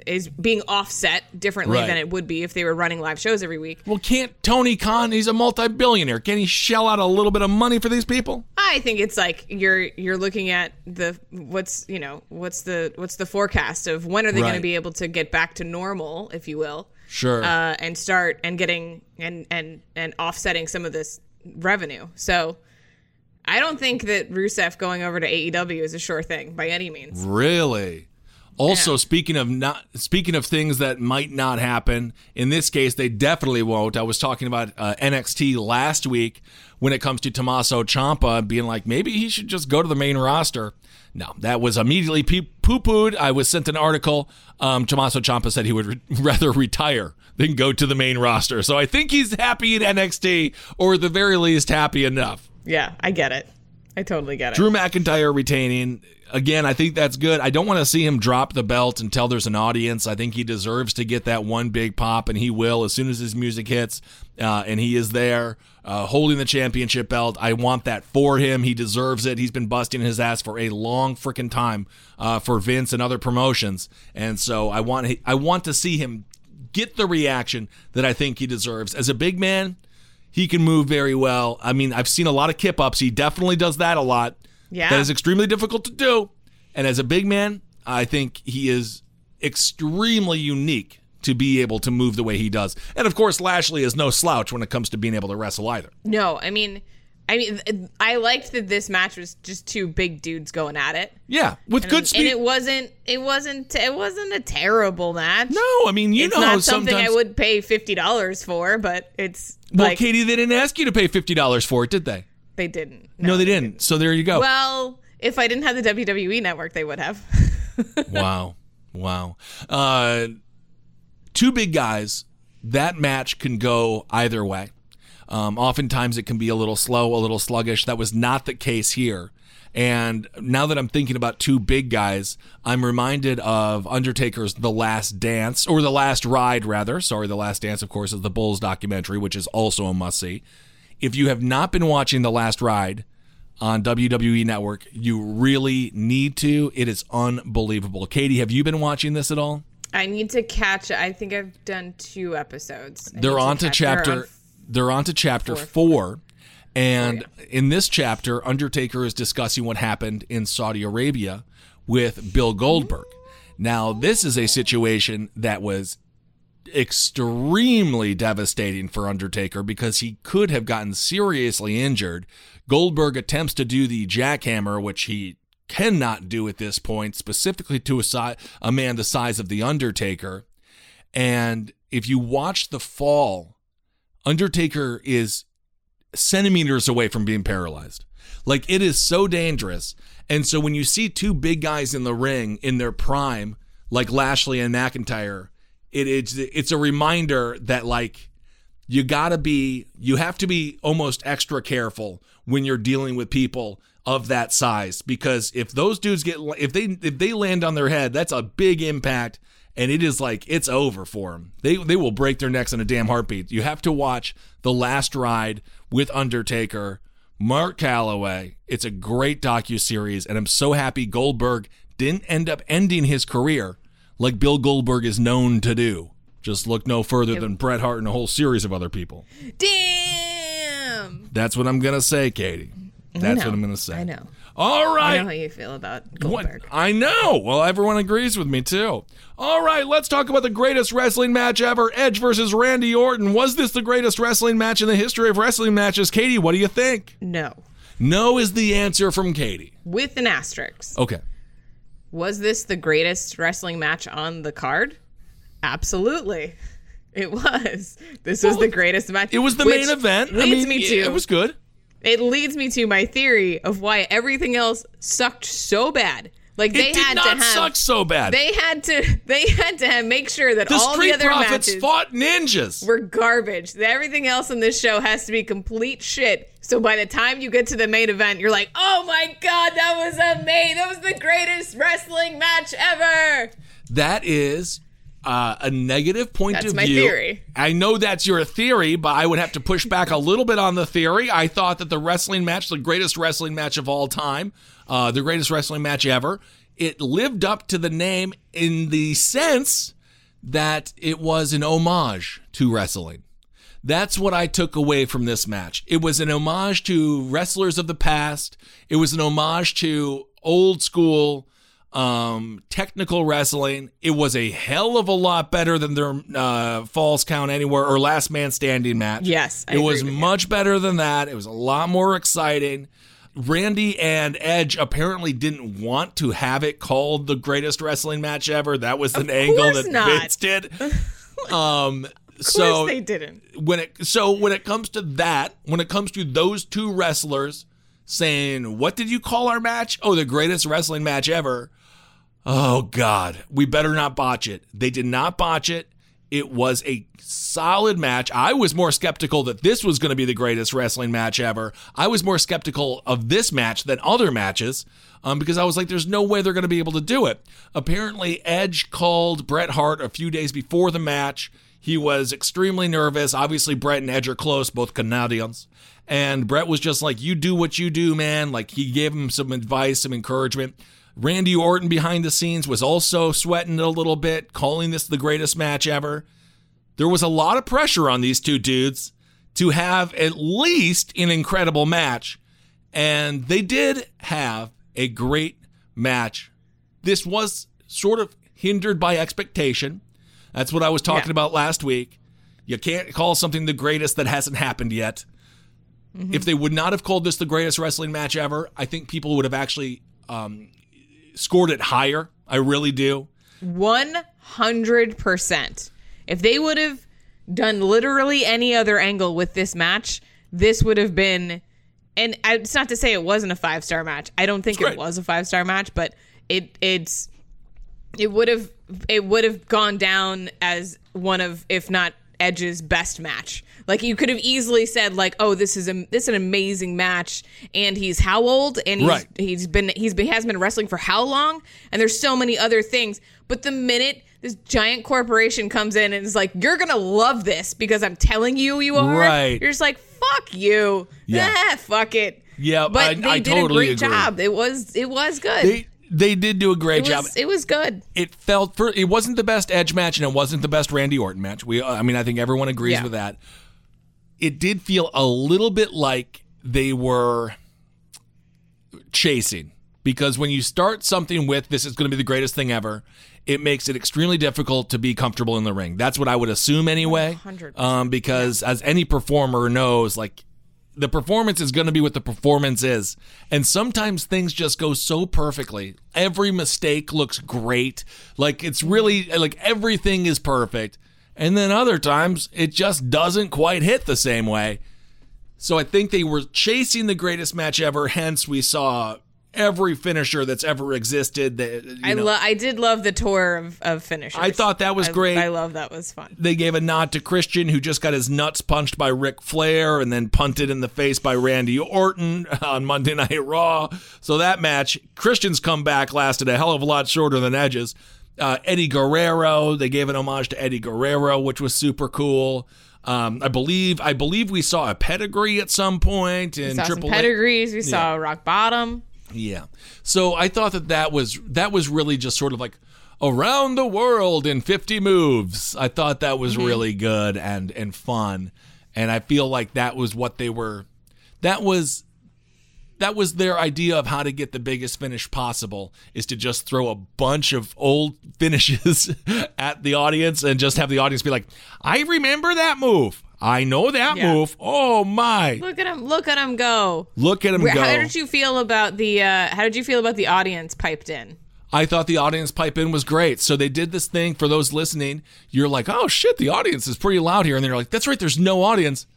is being offset differently Right. than it would be if they were running live shows every week. Well, can't Tony Khan? He's a multi-billionaire. Can he shell out a little bit of money for these people? I think it's like you're you're looking at the what's you know what's the what's the forecast of when are they going to be able to get back to normal, if you will, Sure. uh, and start and getting and and and offsetting some of this revenue. So I don't think that Rusev going over to AEW is a sure thing by any means. Really? Also, speaking of not speaking of things that might not happen, in this case they definitely won't. I was talking about uh, NXT last week when it comes to Tommaso Ciampa being like maybe he should just go to the main roster. No, that was immediately poo pooed. I was sent an article. Um, Tommaso Ciampa said he would re- rather retire than go to the main roster. So I think he's happy in NXT, or at the very least happy enough. Yeah, I get it. I totally get it. Drew McIntyre retaining. Again, I think that's good. I don't want to see him drop the belt until there's an audience. I think he deserves to get that one big pop, and he will as soon as his music hits uh, and he is there uh, holding the championship belt. I want that for him. He deserves it. He's been busting his ass for a long freaking time uh, for Vince and other promotions, and so I want I want to see him get the reaction that I think he deserves. As a big man, he can move very well. I mean, I've seen a lot of kip ups. He definitely does that a lot. Yeah. That is extremely difficult to do. And as a big man, I think he is extremely unique to be able to move the way he does. And of course, Lashley is no slouch when it comes to being able to wrestle either. No, I mean, I mean, I liked that this match was just two big dudes going at it. Yeah, with good speed. and it wasn't it wasn't it wasn't a terrible match. no, I mean, you it's know not something sometimes I would pay fifty dollars for, but it's Well, like Katie, they didn't ask you to pay $50 for it, did they? they didn't. No, they didn't. So there you go. Well, if I didn't have the WWE network, they would have. wow. Wow. Uh, two big guys. That match can go either way. Um, oftentimes it can be a little slow, a little sluggish. That was not the case here. And now that I'm thinking about two big guys, I'm reminded of Undertaker's The Last Dance, or The Last Ride, rather. Sorry, The Last Dance, of course, is the Bulls documentary, which is also a must see. If you have not been watching The Last Ride, on WWE Network. You really need to. It is unbelievable. Katie, have you been watching this at all? I need to catch. I think I've done two episodes. I They're on to catch- chapter. They're on to chapter four. four, and in this chapter, Undertaker is discussing what happened in Saudi Arabia with Bill Goldberg. Now, this is a situation that was extremely devastating for Undertaker because he could have gotten seriously injured. Goldberg attempts to do the jackhammer, which he cannot do at this point, specifically to a, si- a man the size of the Undertaker. And if you watch the fall, Undertaker is centimeters away from being paralyzed. Like it is so dangerous. And so when you see two big guys in the ring in their prime, like Lashley and McIntyre, it, it's it's a reminder that like you gotta be you have to be almost extra careful when you're dealing with people of that size because if those dudes get if they if they land on their head, that's a big impact and it is like it's over for them. They they will break their necks in a damn heartbeat. You have to watch The Last Ride with Undertaker, Mark Calaway. It's a great docu series and I'm so happy Goldberg didn't end up ending his career like Bill Goldberg is known to do. Just look no further than Bret Hart and a whole series of other people. Damn. That's what I'm gonna say, Katie. That's what I'm gonna say. I know. All right. I know how you feel about What? Goldberg. I know. Well, everyone agrees with me too. All right, let's talk about the greatest wrestling match ever: Edge versus Randy Orton. Was this the greatest wrestling match in the history of wrestling matches? Katie, what do you think? No. No is the answer from Katie. With an asterisk. Okay. Was this the greatest wrestling match on the card? Absolutely. It was. This was the greatest match. It was the main event. Leads I mean, me to it was good. It leads me to my theory of why everything else sucked so bad. Like they it did had not to have suck so bad. they had to they had to have, make sure that the all the other matches fought ninjas. were garbage. Everything else in this show has to be complete shit. So by the time you get to the main event, you're like, "Oh my god, that was amazing! That was the greatest wrestling match ever!" That is uh, a negative point That's of my view. theory. I know that's your theory, but I would have to push back a little bit on the theory. I thought that the wrestling match, the greatest wrestling match of all time, uh, the greatest wrestling match ever, it lived up to the name in the sense that it was an homage to wrestling. That's what I took away from this match. It was an homage to wrestlers of the past. It was an homage to old school um, technical wrestling. It was a hell of a lot better than their uh, Falls Count Anywhere or Last Man Standing match. Yes, I it was with you. much better than that. It was a lot more exciting. Randy and Edge apparently didn't want to have it called the greatest wrestling match ever. That was an angle that not. Vince did. Um, Of so they didn't. when it so when it comes to that, when it comes to those two wrestlers saying, "What did you call our match? Oh, the greatest wrestling match ever." Oh god, we better not botch it. They did not botch it. It was a solid match. I was more skeptical that this was going to be the greatest wrestling match ever. I was more skeptical of this match than other matches um, because I was like, there's no way they're going to be able to do it. Apparently, Edge called Bret Hart a few days before the match. He was extremely nervous. Obviously, Bret and Edge are close, both Canadians. And Bret was just like, you do what you do, man. Like, he gave him some advice, some encouragement. Randy Orton behind the scenes was also sweating a little bit, calling this the greatest match ever. There was a lot of pressure on these two dudes to have at least an incredible match. And they did have a great match. This was sort of hindered by expectation. That's what I was talking Yeah. about last week. You can't call something the greatest that hasn't happened yet. If they would not have called this the greatest wrestling match ever, I think people would have actually um, scored it higher. I really do. 100%. If they would have done literally any other angle with this match, this would have been and it's not to say it wasn't a five star match. I don't think it was a five star match, but it it's it would have it would have gone down as one of if not Edge's best match. Like you could have easily said like, "Oh, this is a this is an amazing match." And he's how old? And he's Right. he's been he's been has been wrestling for how long? And there's so many other things. But the minute this giant corporation comes in and is like, "You're gonna love this because I'm telling you, you are," Right. You're just like, "Fuck you, Yeah. Ah, fuck it." Yeah, but I- they I did totally a great agree. job. It was it was good. They they did do a great it job. was it was good. it felt for it wasn't the best Edge match and it wasn't the best Randy Orton match. We I mean I think everyone agrees Yeah. with that. It did feel a little bit like they were chasing because when you start something with this is going to be the greatest thing ever, it makes it extremely difficult to be comfortable in the ring. That's what I would assume anyway. Um, because as any performer knows, like the performance is going to be what the performance is. And sometimes things just go so perfectly. Every mistake looks great. Like it's really like everything is perfect. And then other times it just doesn't quite hit the same way. So I think they were chasing the greatest match ever. Hence, we saw every finisher that's ever existed. That, you I know, love. I did love the tour of of finishers. I thought that was I- great. I love that was fun. they gave a nod to Christian, who just got his nuts punched by Ric Flair and then punted in the face by Randy Orton on Monday Night Raw. So that match, Christian's comeback lasted a hell of a lot shorter than Edge's. Uh, Eddie Guerrero, they gave an homage to Eddie Guerrero, which was super cool. Um, I believe, I believe we saw a pedigree at some point in Triple pedigrees. We saw rock bottom. Yeah. So I thought that that was that was really just sort of like around the world in 50 moves. I thought that was really good and and fun. And I feel like that was what they were that was that was their idea of how to get the biggest finish possible is to just throw a bunch of old finishes at the audience and just have the audience be like, "I remember that move. I know that Yeah. move. Oh my. Look at him! Look at him go! Look at him go." How did you feel about the? Uh, how did you feel about the audience piped in? I thought the audience pipe in was great. So they did this thing for those listening. You're like, oh shit, the audience is pretty loud here. And they're like, that's right, there's no audience.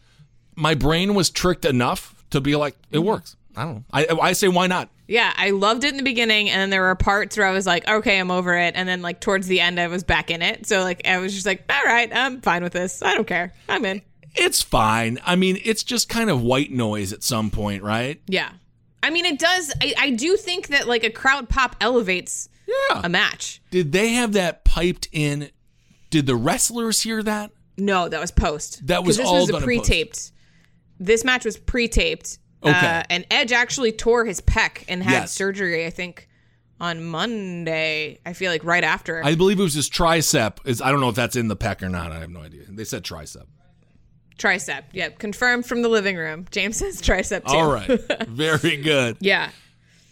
My brain was tricked enough to be like, it works. I don't know. I, I say, why not? Yeah, I loved it in the beginning, and then there were parts where I was like, okay, I'm over it, and then like towards the end, I was back in it. So like, I was just like, all right, I'm fine with this. I don't care. I'm in. It's fine. I mean, it's just kind of white noise at some point, right? Yeah. I mean, it does. I, I do think that like a crowd pop elevates Yeah. a match. Did they have that piped in? Did the wrestlers hear that? No, that was post. That was 'Cause this all was done a in post. pre-taped. This match was pre-taped. Okay. Uh, and Edge actually tore his pec and had Yes. surgery. I think on Monday. I feel like right after. I believe it was his tricep. Is I don't know if that's in the pec or not. I have no idea. They said tricep. tricep. Yep, confirmed from the living room. James says tricep too. All right. Very good. yeah.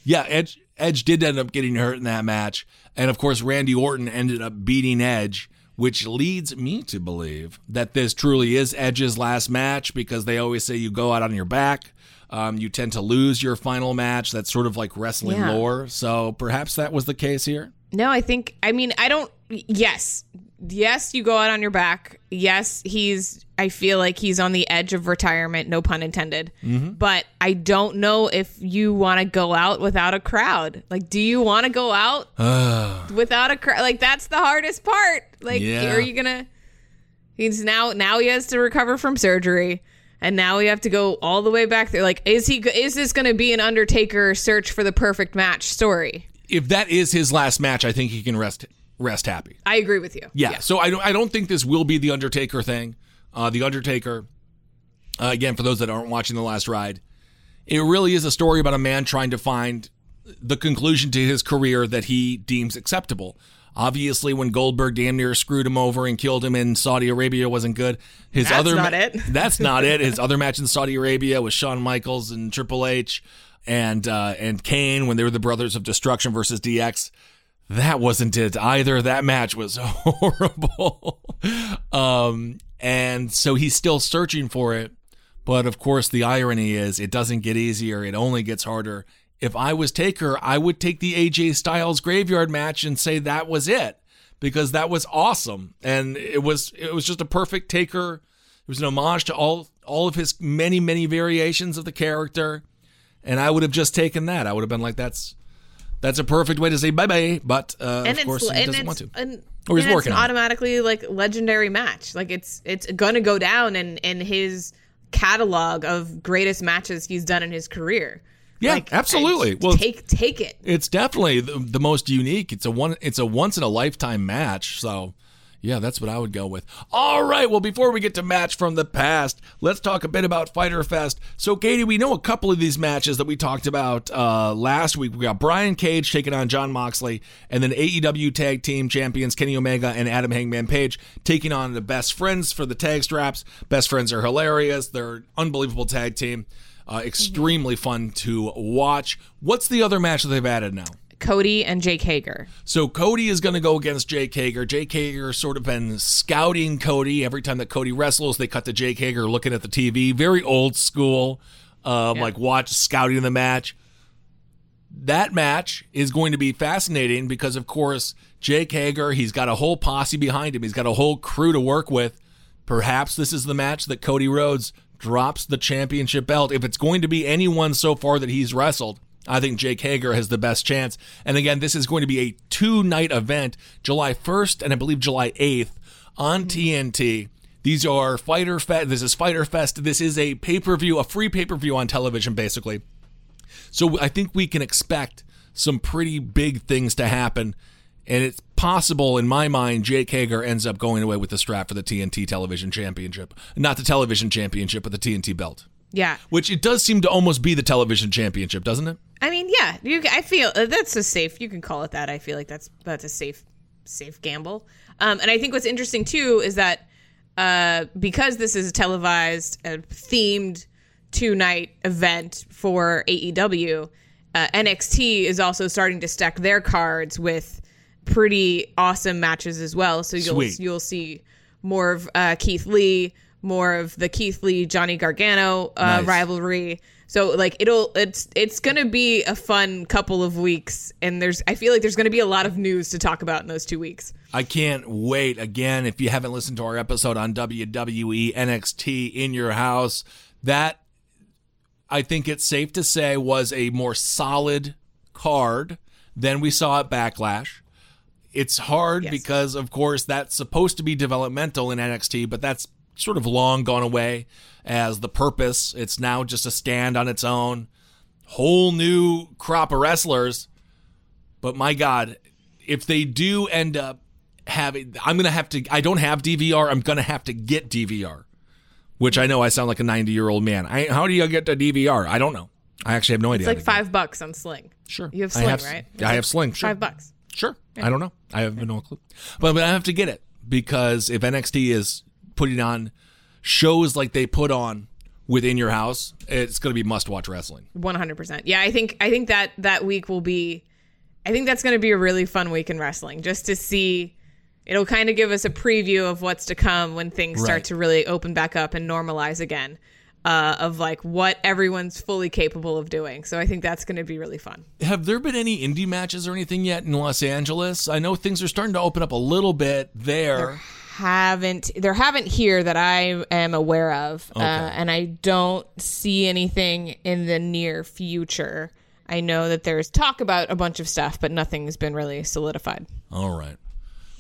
Yeah, Edge Edge did end up getting hurt in that match, and of course Randy Orton ended up beating Edge, which leads me to believe that this truly is Edge's last match because they always say you go out on your back. Um, you tend to lose your final match. That's sort of like wrestling Yeah. lore. So perhaps that was the case here. No, I think I mean I don't yes. Yes, you go out on your back. Yes, he's I feel like he's on the edge of retirement, no pun intended. But I don't know if you want to go out without a crowd. Like do you want to go out without a crowd? Like that's the hardest part. Like Yeah. are you going to He's now now he has to recover from surgery. And now we have to go all the way back there. Like, is he? Is this going to be an Undertaker search for the perfect match story? If that is his last match, I think he can rest rest happy. I agree with you. Yeah. So I don't I don't think this will be the Undertaker thing. Uh, the Undertaker, uh, again, for those that aren't watching the last ride, it really is a story about a man trying to find the conclusion to his career that he deems acceptable. Obviously, when Goldberg damn near screwed him over and killed him in Saudi Arabia wasn't good. His That's other not it. that's not it. His other match in Saudi Arabia was Shawn Michaels and Triple H and uh, and Kane when they were the Brothers of Destruction versus DX. That wasn't it either. That match was horrible. um, and so he's still searching for it. But of course, the irony is it doesn't get easier, it only gets harder. If I was Taker, I would take the AJ Styles graveyard match and say that was it because that was awesome. And it was it was just a perfect Taker. It was an homage to all all of his many, many variations of the character. And I would have just taken that. I would have been like, that's that's a perfect way to say bye bye. But uh, of course, he doesn't want to. And, Or he's working it's on it. automatically like legendary match. Like it's it's gonna go down in in his catalog of greatest matches he's done in his career. Yeah, Like, absolutely. Well, take take it. It's definitely the, the most unique. It's a one. It's a once in a lifetime match. So, yeah, that's what I would go with. All right. Well, before we get to match from the past, let's talk a bit about Fyter Fest. So, Katie, we know a couple of these matches that we talked about uh, last week. We got Brian Cage taking on Jon Moxley, and then AEW Tag Team Champions Kenny Omega and Adam Hangman Page taking on the Best Friends for the tag straps. Best Friends are hilarious. They're an unbelievable tag team. Uh, extremely fun to watch. What's the other match that they've added now? Cody and Jake Hager. So Cody is going to go against Jake Hager. Jake Hager sort of been scouting Cody every time that Cody wrestles. They cut to Jake Hager looking at the TV, very old school, um, like watch scouting the match. That match is going to be fascinating because, of course, Jake Hager, he's got a whole posse behind him. He's got a whole crew to work with. Perhaps this is the match that Cody Rhodes drops the championship belt. If it's going to be anyone so far that he's wrestled, I think Jake Hager has the best chance. And again, this is going to be a two night event, July 1st and I believe July 8th on TNT. These are Fyter Fest. This is Fyter Fest. This is a pay per view, a free pay per view on television, basically. So I think we can expect some pretty big things to happen. And it's possible, in my mind, Jake Hager ends up going away with the strap for the TNT Television Championship. Not the Television Championship, but the TNT belt. Yeah. Which it does seem to almost be the Television Championship, doesn't it? I mean, yeah, you. I feel uh, that's a safe. You can call it that. I feel like that's that's a safe safe gamble. Um, and I think what's interesting too is that uh, because this is a televised, uh, themed two night event for AEW, uh, NXT is also starting to stack their cards with pretty awesome matches as well. So you'll Sweet. you'll see more of uh, Keith Lee, more of the Keith Lee Johnny Gargano uh, Nice. rivalry. So like it'll it's it's gonna be a fun couple of weeks, and there's I feel like there's gonna be a lot of news to talk about in those two weeks. I can't wait. Again, if you haven't listened to our episode on WWE NXT in your house, that I think it's safe to say was a more solid card than we saw at Backlash. It's hard Yes. because, of course, that's supposed to be developmental in NXT, but that's sort of long gone away as the purpose. It's now just a stand on its own. Whole new crop of wrestlers. But my God, if they do end up having, I'm going to have to, I don't have DVR. I'm going to have to get DVR, which I know I sound like a 90 year old man. I, how do you get the DVR? I don't know. I actually have no idea. It's like five bucks on Sling. Sure. You have I Sling, have- right? I have Sling. Sure. Five bucks. Sure. I don't know. I have no clue. But, but I have to get it because if NXT is putting on shows like they put on within your house, it's going to be must watch wrestling. One hundred percent. Yeah, I think I think that that week will be. I think that's going to be a really fun week in wrestling, just to see. It'll kind of give us a preview of what's to come when things Right. start to really open back up and normalize again. Uh, of like what everyone's fully capable of doing. So I think that's going to be really fun. Have there been any indie matches or anything yet in Los Angeles? I know things are starting to open up a little bit there. haven't there haven't here that I am aware of, uh, and I don't see anything in the near future. I know that there's talk about a bunch of stuff, but nothing's been really solidified. All right.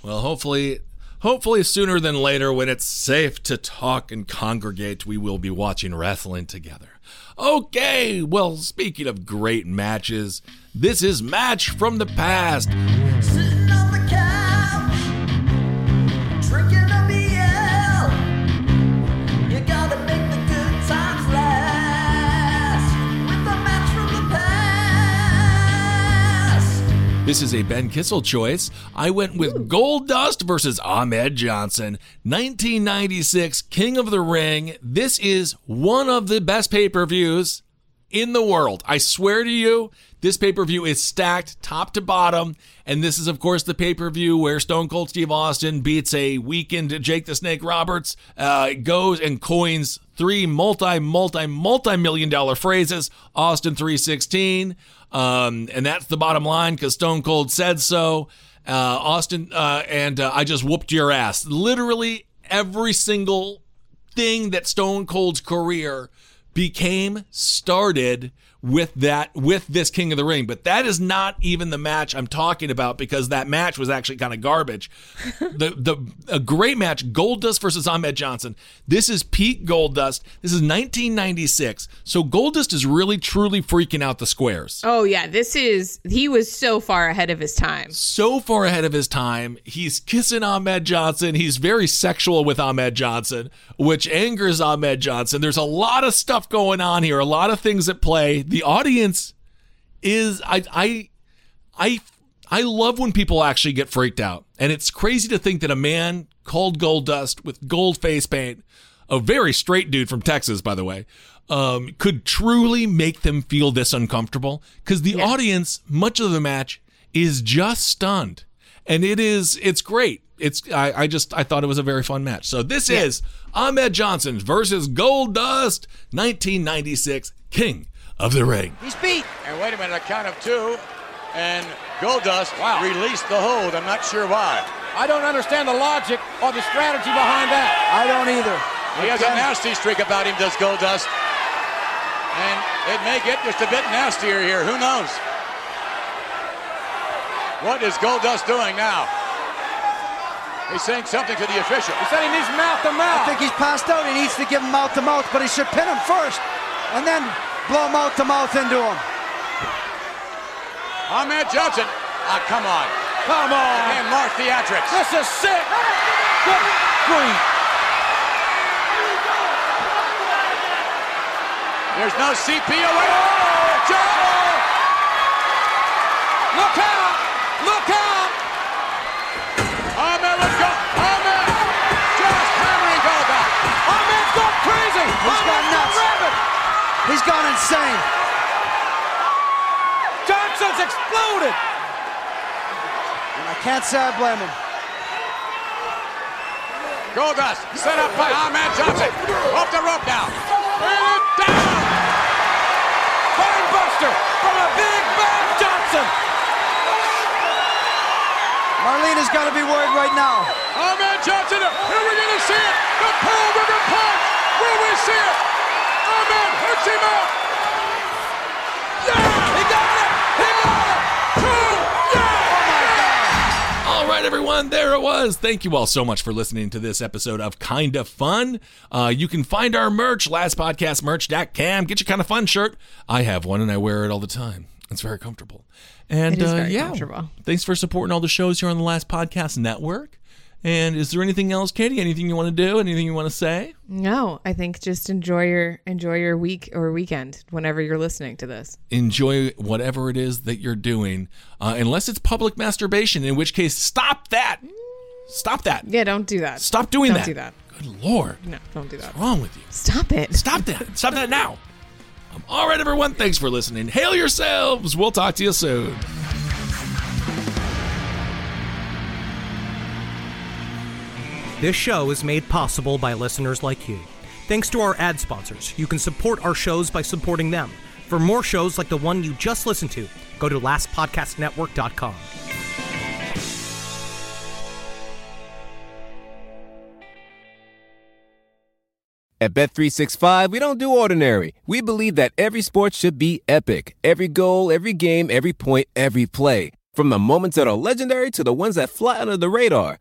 Well, hopefully, hopefully sooner than later, when it's safe to talk and congregate, we will be watching wrestling together. Okay. Well, speaking of great matches, this is match from the past. This is a Ben Kissel choice. I went with Goldust versus Ahmed Johnson, 1996 King of the Ring. This is one of the best pay per views in the world. I swear to you, this pay per view is stacked top to bottom. And this is, of course, the pay per view where Stone Cold Steve Austin beats a weakened Jake the Snake Roberts, uh, goes and coins three multi, multi, multi million dollar phrases Austin 316. Um, and that's the bottom line because Stone Cold said so. Uh, Austin, uh, and uh, I just whooped your ass. Literally every single thing that Stone Cold's career became started with that with this King of the Ring. But that is not even the match I'm talking about because that match was actually kind of garbage. the the a great match, Goldust versus Ahmed Johnson. This is peak Goldust. This is 1996. So Goldust is really truly freaking out the squares Oh yeah, this is he was so far ahead of his time. so far ahead of his time. He's kissing Ahmed Johnson. He's very sexual with Ahmed Johnson, which angers Ahmed Johnson. There's a lot of stuff going on here, a lot of things at play. The audience is I I I I love when people actually get freaked out. And it's crazy to think that a man called Goldust with gold face paint, a very straight dude from Texas, by the way, um, could truly make them feel this uncomfortable. Because the audience, much of the match, is just stunned. And it is, it's great. It's, I, I just, I thought it was a very fun match. So this is Ahmed Johnson versus Goldust, 1996 King of the Ring. He's beat. And wait a minute, a count of two, and Goldust wow. released the hold. I'm not sure why. I don't understand the logic or the strategy behind that. I don't either. He has a nasty streak about him, does Goldust. And it may get just a bit nastier here. Who knows? What is Goldust doing now? He's saying something to the official. He said he needs mouth to mouth. I think he's passed out. He needs to give him mouth to mouth, but he should pin him first and then blow mouth to mouth into him. Ahmed Johnson. Ah, come on. Come on. Again, more theatrics. This is sick. Good grief. There's no CPOA. Joe! Look out. Look out. He's gone insane. Johnson's exploded. And I can't say I blame him. Goldust set up by Ahmed Johnson. Off the rope now. And it down. Spinebuster from a big bad Johnson. Marlena's got to be worried right now. Ahmed Johnson. Here we're going to see it. The Pearl River Plunge. Will we see it? Ahmed hits him out. Yeah! He got it. He got it. Two. Yeah! All right, everyone, there it was. Thank you all so much for listening to this episode of Kind of Fun. Uh, you can find our merch, lastpodcastmerch.com. Get your kind of fun shirt. I have one and I wear it all the time. It's very comfortable. And It is uh, very yeah, comfortable. thanks for supporting all the shows here on the Last Podcast Network. And is there anything else, Katie? Anything you want to do? Anything you want to say? No, I think just enjoy your enjoy your week or weekend whenever you're listening to this. enjoy whatever it is that you're doing, uh, unless it's public masturbation, in which case, stop that. Stop that. Yeah, don't do that. Stop doing that. don't that. do that. Good Lord. No, don't do that. What's wrong with you? Stop it. Stop that. Stop that now. Um, all right, everyone. Thanks for listening. Hail yourselves. We'll talk to you soon. This show is made possible by listeners like you. Thanks to our ad sponsors, you can support our shows by supporting them. For more shows like the one you just listened to, go to lastpodcastnetwork.com. At Bet365, we don't do ordinary. We believe that every sport should be epic. Every goal, every game, every point, every play. From the moments that are legendary to the ones that fly under the radar.